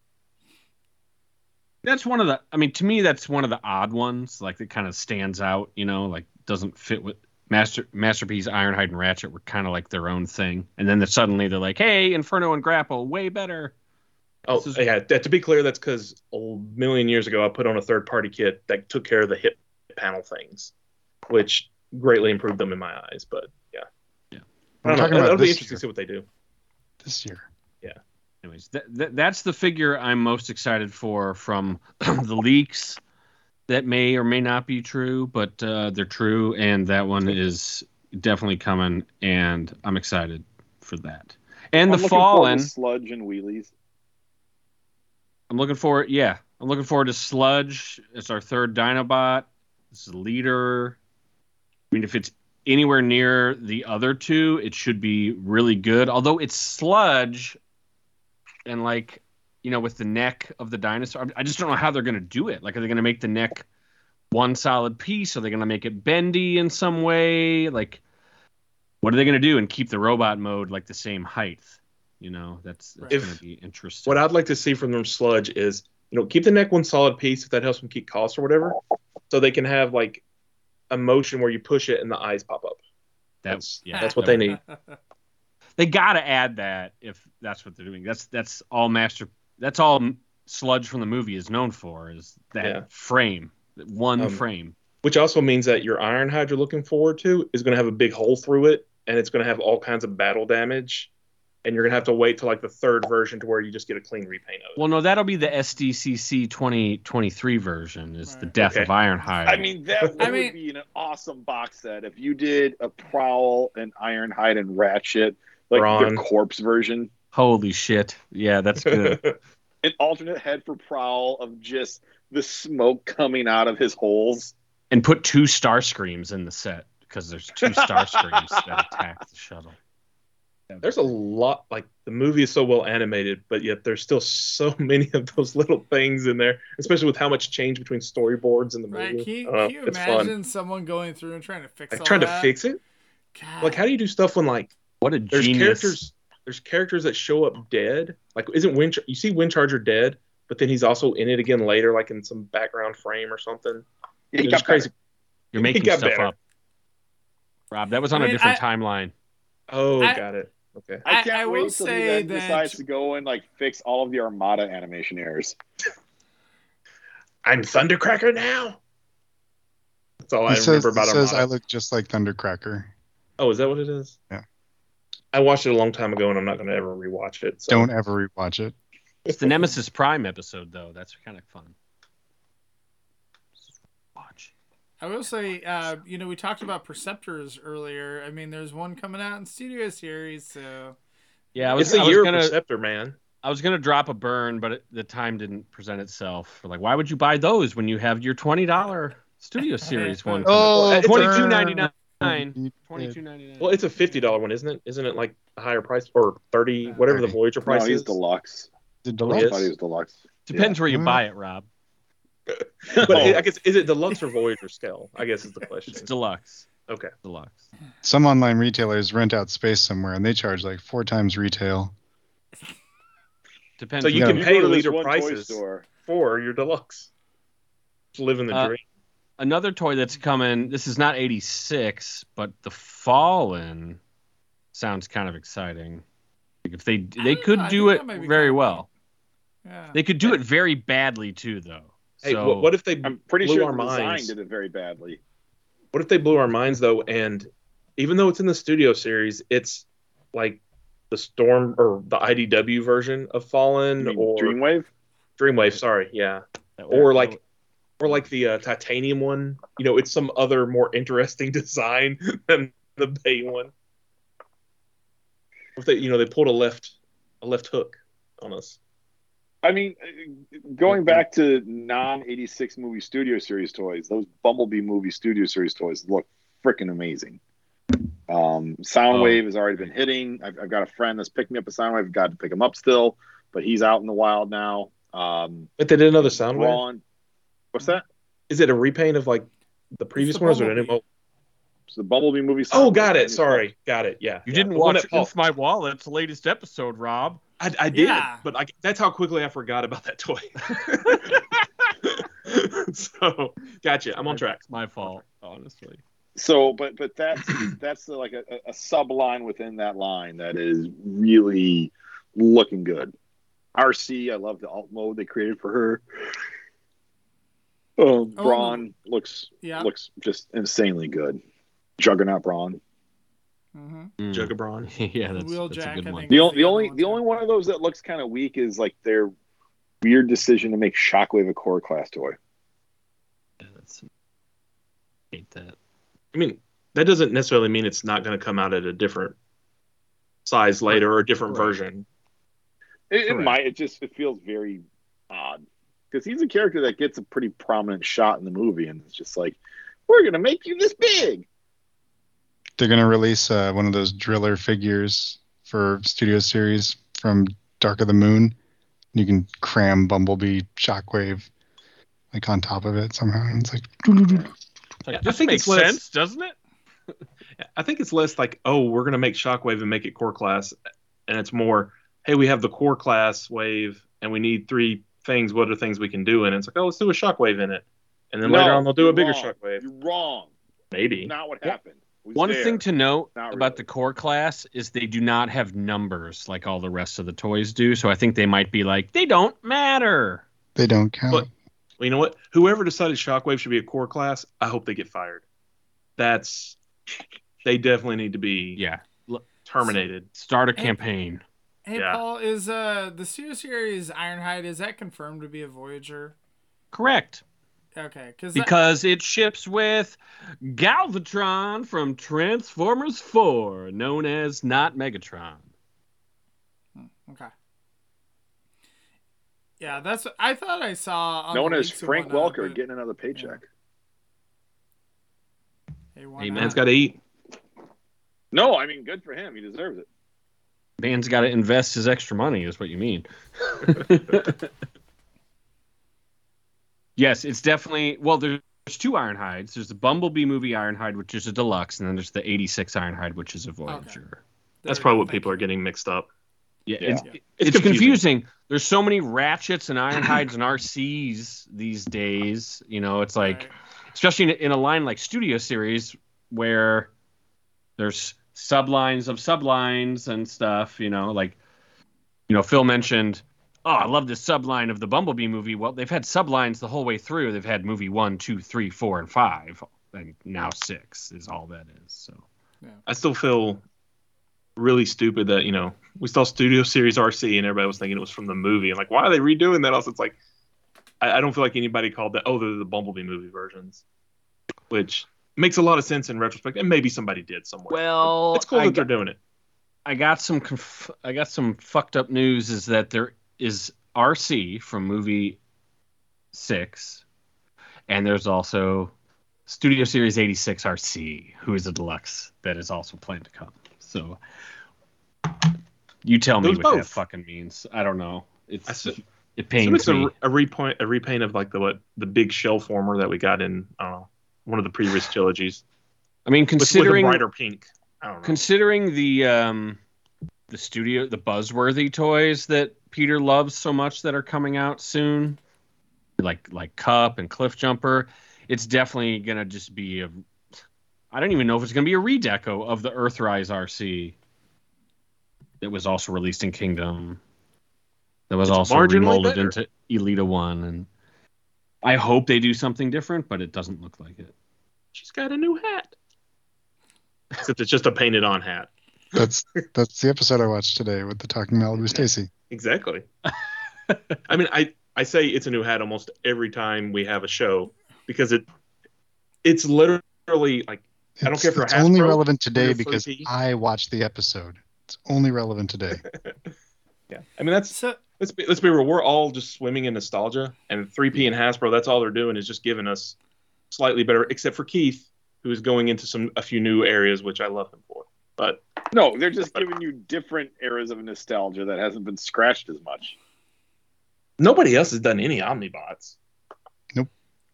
That's one of the. I mean, to me, that's one of the odd ones. Like that kind of stands out. You know, like doesn't fit with master masterpiece. Ironhide and Ratchet were kind of like their own thing, and then the, suddenly they're like, "Hey, Inferno and Grapple, way better." Oh is- yeah, to be clear, that's because a million years ago I put on a third party kit that took care of the hip panel things, which greatly improved them in my eyes. But yeah, Yeah. I don't I'm know. talking It'll be interesting year. to see what they do. This year. Yeah. Anyways, that, that, that's the figure I'm most excited for from the leaks that may or may not be true, but uh, they're true, and that one is definitely coming, and I'm excited for that. And I'm the Fallen, sludge and wheelies. I'm looking forward. Yeah, I'm looking forward to Sludge. It's our third Dinobot. This is leader. I mean, if it's anywhere near the other two, it should be really good. Although it's Sludge, and like, you know, with the neck of the dinosaur, I just don't know how they're going to do it. Like, are they going to make the neck one solid piece? Are they going to make it bendy in some way? Like, what are they going to do and keep the robot mode like the same height? You know, that's, that's going to be interesting. What I'd like to see from them sludge is, you know, keep the neck one solid piece if that helps them keep costs or whatever, so they can have like a motion where you push it and the eyes pop up. That's yeah, that's what they need. They got to add that if that's what they're doing. That's that's all master. That's all Sludge from the movie is known for is that Yeah. frame, that one Um, frame. Which also means that your Ironhide you're looking forward to is going to have a big hole through it, and it's going to have all kinds of battle damage, and you're going to have to wait till like the third version to where you just get a clean repaint of it. Well, no, that'll be the SDCC 2023 version. Is the Death Okay. of Ironhide. I mean, that would I mean- be an awesome box set if you did a Prowl and Ironhide and Ratchet, like Brawn. the corpse version. Holy shit! Yeah, that's good. An alternate head for Prowl of just the smoke coming out of his holes. and put two Starscreams in the set because there's two star screams that attack the shuttle. There's a lot like the movie is so well animated, but yet there's still so many of those little things in there, especially with how much change between storyboards and the movie. Right? Can you, I don't can you it's imagine fun. someone going through and trying to fix Like all trying to fix it. God. Like how do you do stuff when like What a there's genius! characters there's characters that show up dead. Like isn't Wind you see Windcharger dead, but then he's also in it again later, like in some background frame or something. He It's got crazy. You're making stuff better. up. Rob, that was on I a mean, different I- timeline. Oh, I- got it. Okay. I I- can't I will wait till he say then that- decides to go and like fix all of the Armada animation errors. I'm Thundercracker now. That's all I says, remember about he says Armada. I look just like Thundercracker. Oh, is that what it is? Yeah. I watched it a long time ago, and I'm not going to ever rewatch it. So. Don't ever rewatch it. It's the Nemesis Prime episode, though. That's kind of fun. Watch. I will say, uh, you know, we talked about Perceptors earlier. I mean, there's one coming out in Studio Series, so Yeah, I was, It's the I was year gonna, of Perceptor, man. I was gonna drop a burn, but it, the time didn't present itself. Like, why would you buy those when you have your twenty dollar Studio Series one? Oh, it's twenty a- two ninety nine. Burn. Twenty two ninety nine. Well, it's a fifty dollar one, isn't it? Isn't it like a higher price or thirty, whatever the 30. Voyager No, price he's is? deluxe. The Oh, deluxe. he I is? thought he was deluxe. Depends where you Mm. buy it, Rob. but I guess is it deluxe or Voyager scale? I guess is the question. It's deluxe. Okay. Deluxe. Some online retailers rent out space somewhere and they charge like four times retail. Depends. So you Yeah. can You pay go to leader one prices store. for your deluxe. Just living the Uh, dream. Another toy that's coming. This is not eighty six, but the Fallen sounds kind of exciting. If they they could know, do it that might be very kinda well. yeah. They could do it very badly too, though. Hey, so what, what if they I'm pretty blew sure our the design minds? did it very badly. What if they blew our minds though? And even though it's in the studio series, it's like the Storm or the IDW version of Fallen or Dreamwave? Dreamwave. Sorry, yeah, or would- like or like the uh, titanium one. You know, it's some other more interesting design than the Bay one. If they, you know, they pulled a left a left hook on us. I mean, uh, going back to non 86 movie studio series toys, those Bumblebee movie studio series toys look freaking amazing. Um, Soundwave has already been hitting. I've, I've got a friend that's picked me up a Soundwave. I've got to pick him up still, but he's out in the wild now. Um, But they did another Soundwave. Braun, what's that? Is it a repaint of like the previous the one? Or is it a new? Bumblebee. It's the Bumblebee movie. Oh, got it. Sorry, got it. Yeah, You yeah. didn't The one watch that Paul- It's My Wallet's latest episode, Rob. I, I did, Yeah. but I, that's how quickly I forgot about that toy. so, gotcha. I'm on track. It's my fault, honestly. So, but but that's that's the, like a, a sub line within that line that is really looking good. RC, I love the alt mode they created for her. Um, Oh, Braun looks yeah. looks just insanely good. Juggernaut Braun. hmm Mm. Jugabron. yeah, that's, Wheeljack, that's a good one. The, Is only the the only one, the only one of those that looks kind of weak is like their weird decision to make Shockwave a core class toy. Yeah, that's, hate that. I mean, that doesn't necessarily mean it's not going to come out at a different size later or a different Correct. version. It, it might. It just it feels very odd because he's a character that gets a pretty prominent shot in the movie, and it's just like, we're gonna make you this big. They're gonna release uh, one of those driller figures for Studio Series from Dark of the Moon. You can cram Bumblebee Shockwave like on top of it somehow. And it's like It's like, I this think makes it's less- sense, doesn't it? I think it's less like, oh, we're going to make Shockwave and make it core class, and it's more, hey, we have the core class wave, and we need three things. What are things we can do? And it's like, oh, let's do a Shockwave in it, and then No, later on they'll do a bigger wrong. Shockwave. You're wrong. Maybe. Not what happened. It One there. thing to note Not about really. the core class is they do not have numbers like all the rest of the toys do. So I think they might be like, they don't matter. they don't count. But- Well, you know what? Whoever decided Shockwave should be a core class, I hope they get fired. That's they definitely need to be Yeah. terminated. Start a campaign. Hey Yeah. Paul, is uh the Studio Series Ironhide is that confirmed to be a Voyager? Correct. Okay, because Because it ships with Galvatron from Transformers 4, known as not Megatron. Okay. Yeah, that's. I thought I saw. on Known the as Frank Welker but- getting another paycheck. Hey, Hey. Man's got to eat. No, I mean, good for him. He deserves it. Man's got to invest his extra money, is what you mean. yes, it's definitely. Well, there's two Ironhides. There's the Bumblebee movie Ironhide, which is a deluxe, and then there's the '86 Ironhide, which is a Voyager. That's probably what people are getting mixed up. Yeah, Yeah. It's, Yeah. it's, It's confusing. confusing. There's so many ratchets and Ironhides and RCs these days. You know, it's like, Right. especially in, in a line like Studio Series where there's sublines of sublines and stuff. You know, like, you know, Phil mentioned, oh, I love this subline of the Bumblebee movie. Well, they've had sublines the whole way through. They've had movie one, two, three, four, and five, and now six is all that is. So. I still feel really stupid that you know we saw Studio Series RC and everybody was thinking it was from the movie. And like, why are they redoing that? Also, it's like I, I don't feel like anybody called that. Oh, they're the Bumblebee movie versions, which makes a lot of sense in retrospect. And maybe somebody did somewhere. Well, it's cool I that they're doing it. I got some conf- I got some fucked up news is that there is RC from movie 6 and there's also Studio Series 86 RC who is a deluxe that is also planned to come. So you tell me what that fucking means. I don't know. It's it So pains it's a, me. a repaint a repaint of like the what the big shell former that we got in I don't know one of the previous trilogies I mean with, with a considering brighter pink. I don't know. considering the um the studio the buzzworthy toys that Peter loves so much that are coming out soon like like cup and cliff jumper it's definitely gonna just be a I don't even know if it's gonna be a redeco of the Earthrise RC that was also released in Kingdom that was It's also remolded better. into Elita One and I hope they do something different but it doesn't look like it She's got a new hat. Except it's just a painted on hat. That's that's the episode I watched today with the talking Malibu Stacy. Exactly. I mean, I I say it's a new hat almost every time we have a show because it it's literally like I don't care for it's only relevant today because 4P. I watched the episode. It's only relevant today. yeah. I mean that's So let's be let's be real. We're all just swimming in nostalgia, and 3P and Hasbro. That's all they're doing is just giving us slightly better, except for Keith, who is going into some a few new areas, which I love him for. But No, they're just giving you different eras of nostalgia that hasn't been scratched as much. nobody else has done any Omnibots.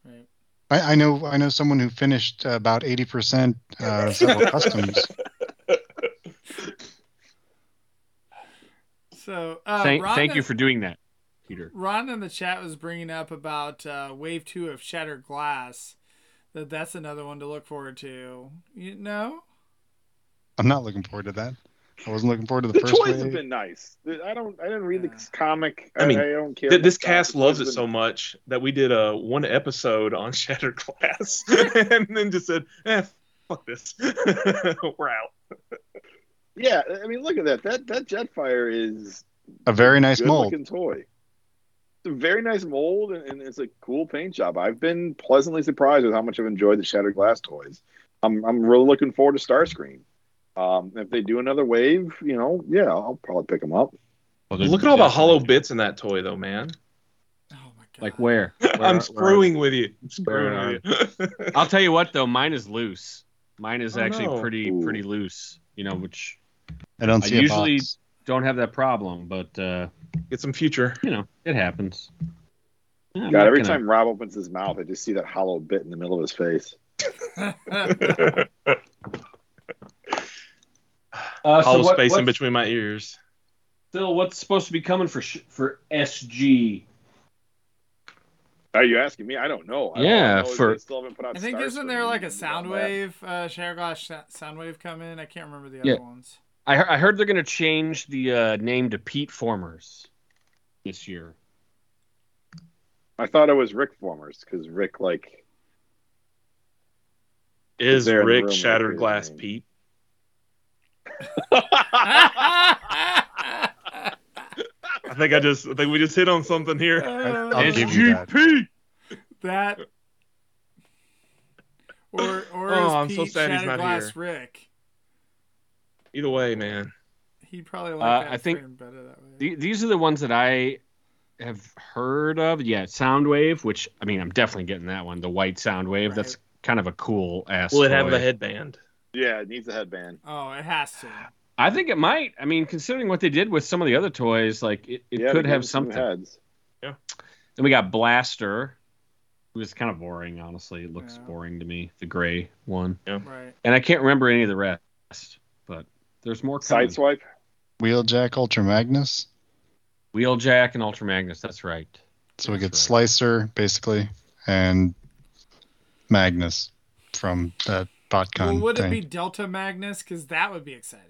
right. I, I know I know someone who finished about eighty percent uh, several customs. So uh, thank Ron thank in- you for doing that Peter Ron in the chat was bringing up about uh, Wave Two of Shattered Glass. That that's another one to look forward to. You know, I'm not looking forward to that. I wasn't looking forward to the, The first toys wave. have been nice. I don't. I didn't read Yeah. this comic. I mean, I, don't care. Th- this cast that. loves it toys so much that we did a one episode on Shattered Glass, and then just said, "Eh, fuck this, we're out." Been- Yeah, I mean, look at that. That that Jetfire is A very nice mold. looking toy. It's a very nice mold, and, and it's a cool paint job. I've been pleasantly surprised with how much I've enjoyed the Shattered Glass toys. I'm I'm really looking forward to Starscream. Um, if they do another wave, you know, yeah, I'll probably pick them up. Well, Look at all the hollow bits in that toy, though, man. oh my god, like where, Where- I'm where- screwing with you. I'm screwing with you. I'll tell you what though, mine is loose. Mine is Oh, actually no. pretty Ooh. pretty loose. You know, which I don't I see a usually- box. don't have that problem, but uh, Get some future. you know, it happens. Yeah, I'm God, every gonna- time Rob opens his mouth, I just see that hollow bit in the middle of his face. Uh, so Hollow what- space in between my ears. Still, what's supposed to be coming for sh- for SG? Are you asking me? I don't know. I Yeah, don't know for- still haven't put out I think isn't there like a beyond that. Soundwave, uh, Shattered Glass sh- Soundwave coming? I can't remember the Yeah. other ones. I, he- I heard they're going to change the uh, name to Pete Formers this year. I thought it was Rick Formers because Rick like Is there Rick room Shattered Glass name. Pete? I think I just I think we just hit on something here. Uh, I'll give you that. SGP. that or or Oh, is I'm Pete so sad he's Shattered not Glass here. Rick? Either way, man. He'd probably like Uh, I think frame better that way. The- These are the ones that I have heard of. Yeah, Soundwave, which I mean, I'm definitely getting that one. The white Soundwave. That's kind of a cool ass. Will it have toy. the headband? Yeah, it needs a headband. oh, it has to. I think it might. I mean, considering what they did with some of the other toys, like it, it Yeah, could have give some something. heads. Yeah. Then we got Blaster, who is kind of boring. Honestly, it looks Yeah. boring to me. The gray one, Yeah. Right. and I can't remember any of the rest. But there's more coming. Sideswipe. Wheeljack Ultra Magnus. Wheeljack and Ultra Magnus. That's right. So we get right. Slicer basically, and Magnus from that BotCon Well, would it be Delta Magnus? Because that would be exciting.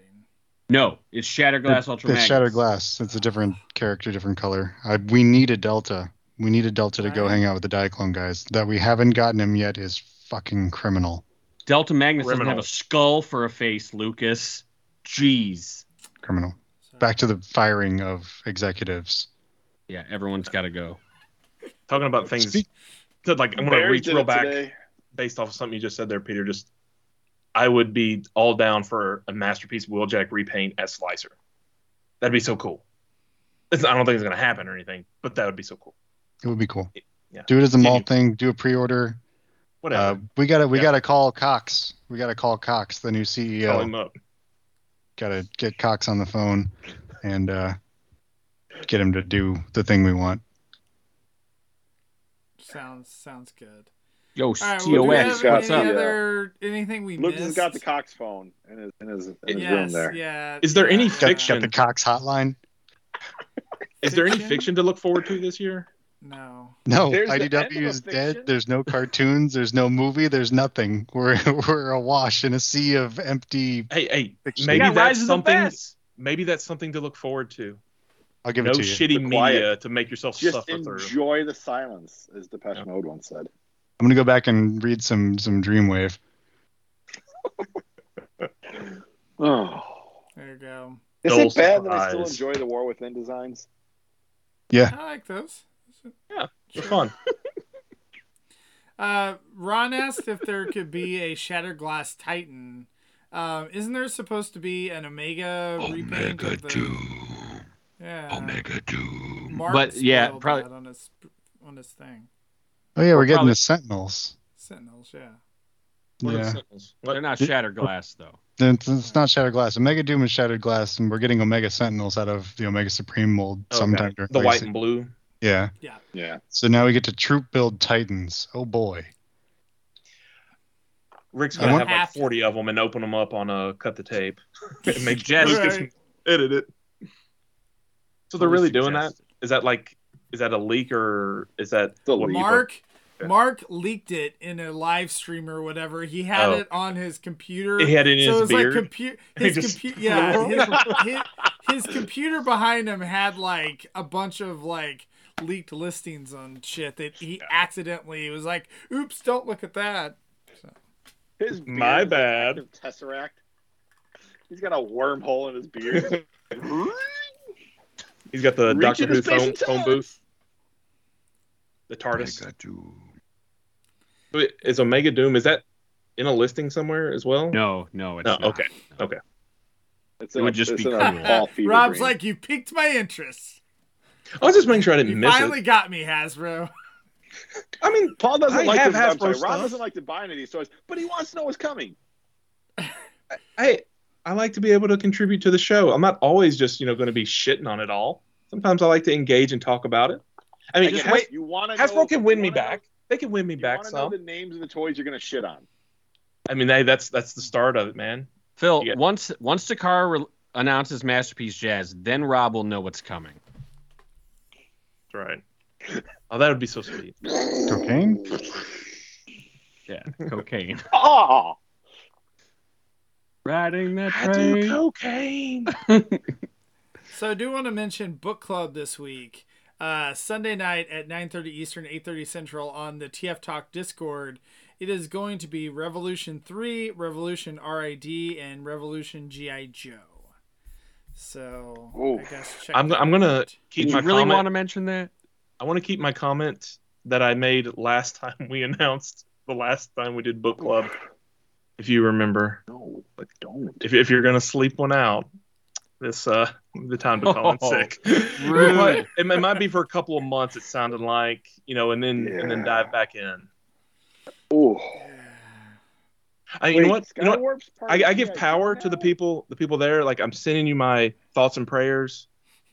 No, it's Shatterglass Ultra it's Magnus. Shattered Glass. It's a different character, different color. I, we need a Delta. We need a Delta to go Right. hang out with the Diaclone guys. That we haven't gotten him yet is fucking criminal. Delta Magnus doesn't have a skull for a face, Lucas. Jeez. Criminal. Back to the firing of executives. Yeah, everyone's got to go. Talking about things. Speak- so, like I'm gonna Bears reach real back today. based off of something you just said there, Peter. Just I would be all down for a masterpiece Wheeljack repaint as Slicer. That'd be so cool. It's, I don't think it's gonna happen or anything, but that would be so cool. It would be cool. Yeah. Do it as a mall thing. Do a pre-order. Whatever. Uh, we gotta we Yeah. gotta call Cocks. We gotta call Cocks, the new CEO. Call him up. Gotta get Cocks on the phone and uh, get him to do the thing we want. sounds sounds good. Yo, All right. Well, do we COCKS, have got what's any up? the, other anything we Lucas missed? has got the Cocks phone in his in his, in his yes, room there. Yeah. Is there any yeah. Got, Fiction. got the Cocks hotline. Is there any Fiction? fiction to look forward to this year? No. No, There's the end of IDW a is dead. There's no cartoons. There's no movie. There's nothing. We're we're awash in a sea of empty. Hey, hey, Fiction. Maybe got that's Rise of the something. Maybe that's something to look forward to. I'll give no it to you. No shitty The quiet. media to make yourself Just suffer through. enjoy the silence, as Depeche Yeah. Mode once said. I'm gonna go back and read some some Dreamwave. Oh. There you go. Is Dull it bad that I still enjoy the War Within designs? Yeah, I like those. They're fun. Uh, Ron asked if there could be a Shattered Glass Titan. Um, isn't there supposed to be an Omega Omega of the? Yeah. Omega 2. Mark But, yeah, probably- that on his on his thing. Oh yeah, we're getting probably- the Sentinels. Sentinels, yeah. What are the Yeah, Sentinels? What- They're not Shattered Glass though. it's, it's not Shattered Glass. Omega Doom is Shattered Glass, and we're getting Omega Sentinels out of the Omega Supreme mold okay. sometime during The white Legacy. and blue. Yeah. Yeah. Yeah. So now we get to troop build Titans. Oh boy. Rick's gonna have like forty of them and open them up on a cut the tape. and make Suggest- Lucas Right. edit it. So they're really doing that? Is that like is that a leak or is that It's a leak. Mark Yeah. Mark leaked it in a live stream or whatever. He had Oh. it on his computer. He had it in so his it was beard. like computer. His just- computer, yeah. His, his, his computer behind him had like a bunch of like leaked listings on shit that he accidentally was like, "Oops, don't look at that." His My beard is bad. an Tesseract. He's got a wormhole in his beard. He's got the Reach Doctor into Who space phone, phone booth. The TARDIS. Omega 2. Wait, Is Omega Doom is that in a listing somewhere as well? No, no, it's No, not. okay, No. okay. It's It in would just it's be cool. Rob's dream. like, "You piqued my interest. I was just making sure I didn't You miss finally it. Finally got me, Hasbro." I mean, Paul doesn't I like have to, Hasbro sorry, Rob doesn't like to buy any of these toys, but he wants to know what's coming. I I like to be able to contribute to the show. I'm not always just you know going to be shitting on it all. Sometimes I like to engage and talk about it. I mean, Again, Has- you want to Hasbro can win me back. They can win me You back want to know some. the names of the toys you're going to shit on. I mean, they, that's that's the start of it, man. Phil, Yeah. once once Takara re- announces Masterpiece Jazz, then Rob will know what's coming. That's right. Oh, that would be so sweet. Cocaine? Yeah, cocaine. Oh, Riding that I do train. cocaine. So I do want to mention book club this week. Uh, Sunday night at 9:30 Eastern, 8:30 Central on the TF Talk Discord. It is going to be Revolution 3, Revolution RID, and Revolution GI Joe. So Ooh. I guess check I'm that I'm gonna out. keep Do my you really comment. want to mention that? I want to keep my comment that I made last time we announced the last time we did book club. If you remember, no, but don't. if if you're gonna sleep one out, this uh the time to call in Oh, sick. rude. It might, it might- might be for a couple of months. It sounded like you know, and then and then dive back in. Ooh. I, you know what? You know what? I, I give CIG power to the people, the people there. Like I'm sending you my thoughts and prayers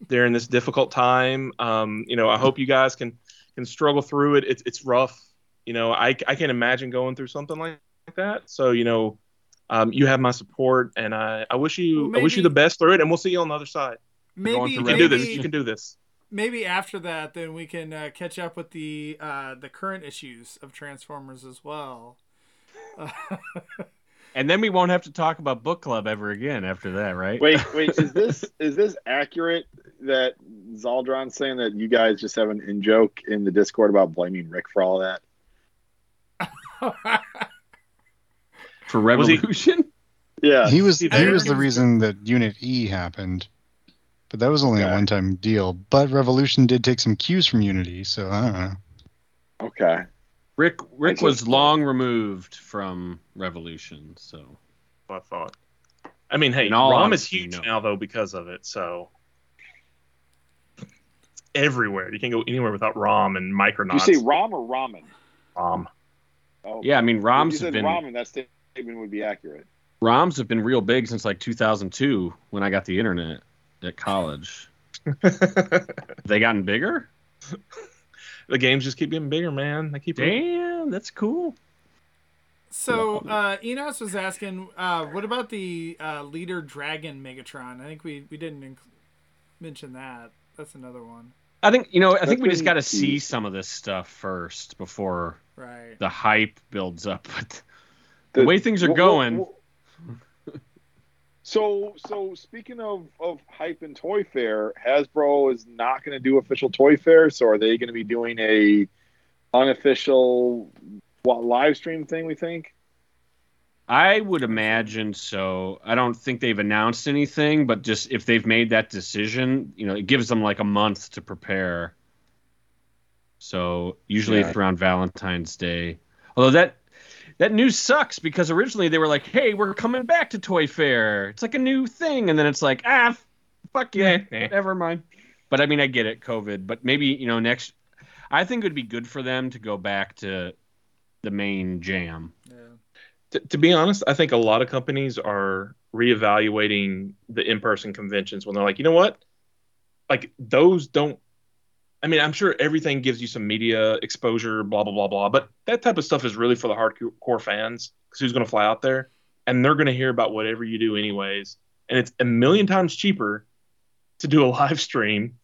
during this difficult time. Um, you know, I hope you guys can can struggle through it. It's it's rough. You know, I I can't imagine going through something like that. So you know, um, you have my support, and I I wish you Well, I wish you the best through it, and we'll see you on the other side. Maybe You can do this. You can do this. maybe after that, then we can uh, catch up with the uh, the current issues of Transformers as well. And then we won't have to talk about book club ever again after that, right? Wait, wait, is this is this accurate that Zaldron's saying that you guys just have an in joke in the Discord about blaming Rick for all that? For Was he- Revolution? Yeah. He was he was the reason that Unit E happened, but that was only a one time deal. But Revolution did take some cues from Unity, so I don't know. Okay. Rick Rick was long removed from Revolution, so I thought. I mean, hey, In all ROM is honesty, huge no. now though because of it. So it's everywhere. You can't go anywhere without ROM and Do you Micronauts. say Rom or Ramen? ROM. Oh, yeah, I mean if ROMs you have said been Ramen, that statement would be accurate. ROMs have been real big since like 2002 when I got the internet at college. They gotten bigger? The games just keep getting bigger, man. They keep. Damn, that's cool. So uh, Enos was asking, uh, what about the uh, leader dragon Megatron? I think we we didn't inc- mention that. That's another one, I think you know. I think That's we just got to see some of this stuff first before right? the hype builds up. But the way things are Wh- wh- going, wh- So, so speaking of, of hype and Toy Fair, Hasbro is not going to do official Toy Fair. So, are they going to be doing a unofficial what live stream thing? We think. I would imagine so. I don't think they've announced anything, but just if they've made that decision, you know, it gives them like a month to prepare. So usually Yeah. it's around Valentine's Day. Although that that news sucks because originally they were like, "Hey, we're coming back to Toy Fair. It's like a new thing," and then it's like, "Ah, f- fuck yeah, never mind." But I mean, I get it, COVID. But maybe you know, next, I think it would be good for them to go back to the main jam. Yeah. To, to be honest, I think a lot of companies are reevaluating the in-person conventions when they're like, you know what, like those don't. I mean, I'm sure everything gives you some media exposure, blah blah blah blah, but that type of stuff is really for the hardcore fans because who's going to fly out there, and they're going to hear about whatever you do anyways, and it's a million times cheaper to do a live stream.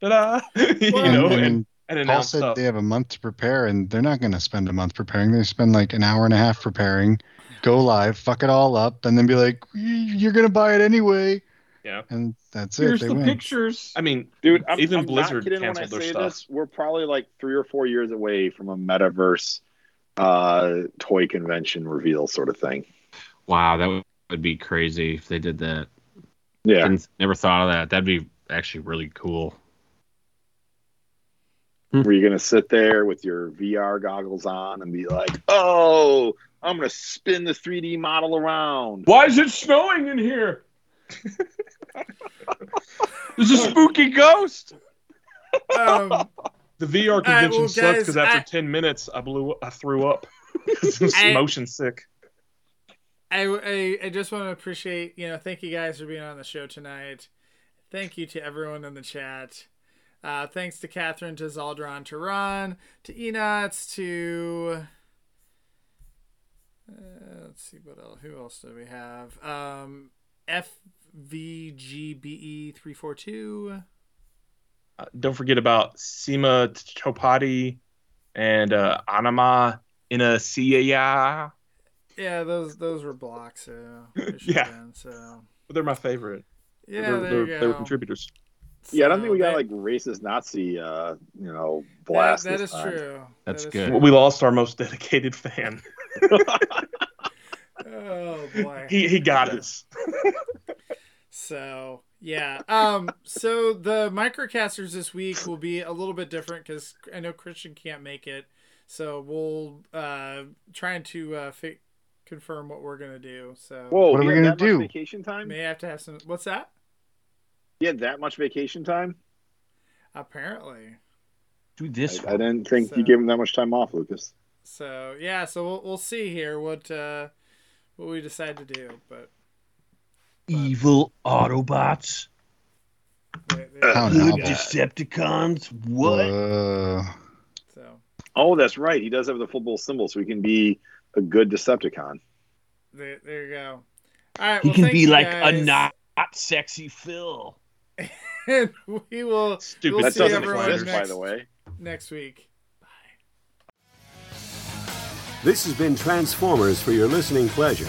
Ta-da! you Well, know, and, and, and and Paul announce said stuff. they have a month to prepare, and they're not going to spend a month preparing. They spend like an hour and a half preparing, go live, fuck it all up, and then be like, "Y- "You're going to buy it anyway." Yeah. and that's Here's it. They the win. pictures. I mean, Dude, I'm, even I'm Blizzard not kidding when I canceled their say stuff. this. We're probably like three or four years away from a metaverse uh, toy convention reveal sort of thing. Wow, that would, would be crazy if they did that. Yeah. Didn't, never thought of that. That'd be actually really cool. Where you're gonna sit there with your VR goggles on and be like, "Oh, I'm gonna spin the 3D model around." Why is it snowing in here? There's a spooky ghost. Um, The VR right, convention well, sucks because after I- ten minutes, I blew, I threw up. I motion sick. I, I, I just want to appreciate, you know, thank you guys for being on the show tonight. Thank you to everyone in the chat. Uh, thanks to Catherine, to Zaldron, to Ron, to Enots, to. Uh, let's see what else. Who else do we have? Um, FVGBE342. Uh, don't forget about Sima Chopati and uh, Anama Inasiya. Yeah, those those were blocks. So Yeah. have been, so They're my favorite. yeah, they're, there they're, they go. were contributors. Yeah, I don't think we got that- like racist Nazi, uh, you know, that, blast. that this is time. true. That's That is good. true. We lost our most dedicated fan. Oh boy. He he got us. So yeah. Um. So the microcasters this week will be a little bit different because I know Christian can't make it. So we'll uh trying to uh fi- confirm what we're gonna do. So Whoa, What are we gonna that much do? Vacation time? may have to have some. What's that? He had that much vacation time. Apparently. Do this. I, I didn't think So- you gave him that much time off, Lucas. So yeah, so we'll we'll see here what uh what we decide to do, but Evil Autobots. they, they, Oh, Good no. Decepticons. What? Uh, so Oh, that's right. He does have the football symbol, so he can be a good Decepticon. there, there you go. All right, he well, can be like guys. a not sexy Phil. and we will Stupid. We'll that see doesn't everyone exist, by the way. next week. Bye. This has been Transformers for your listening pleasure,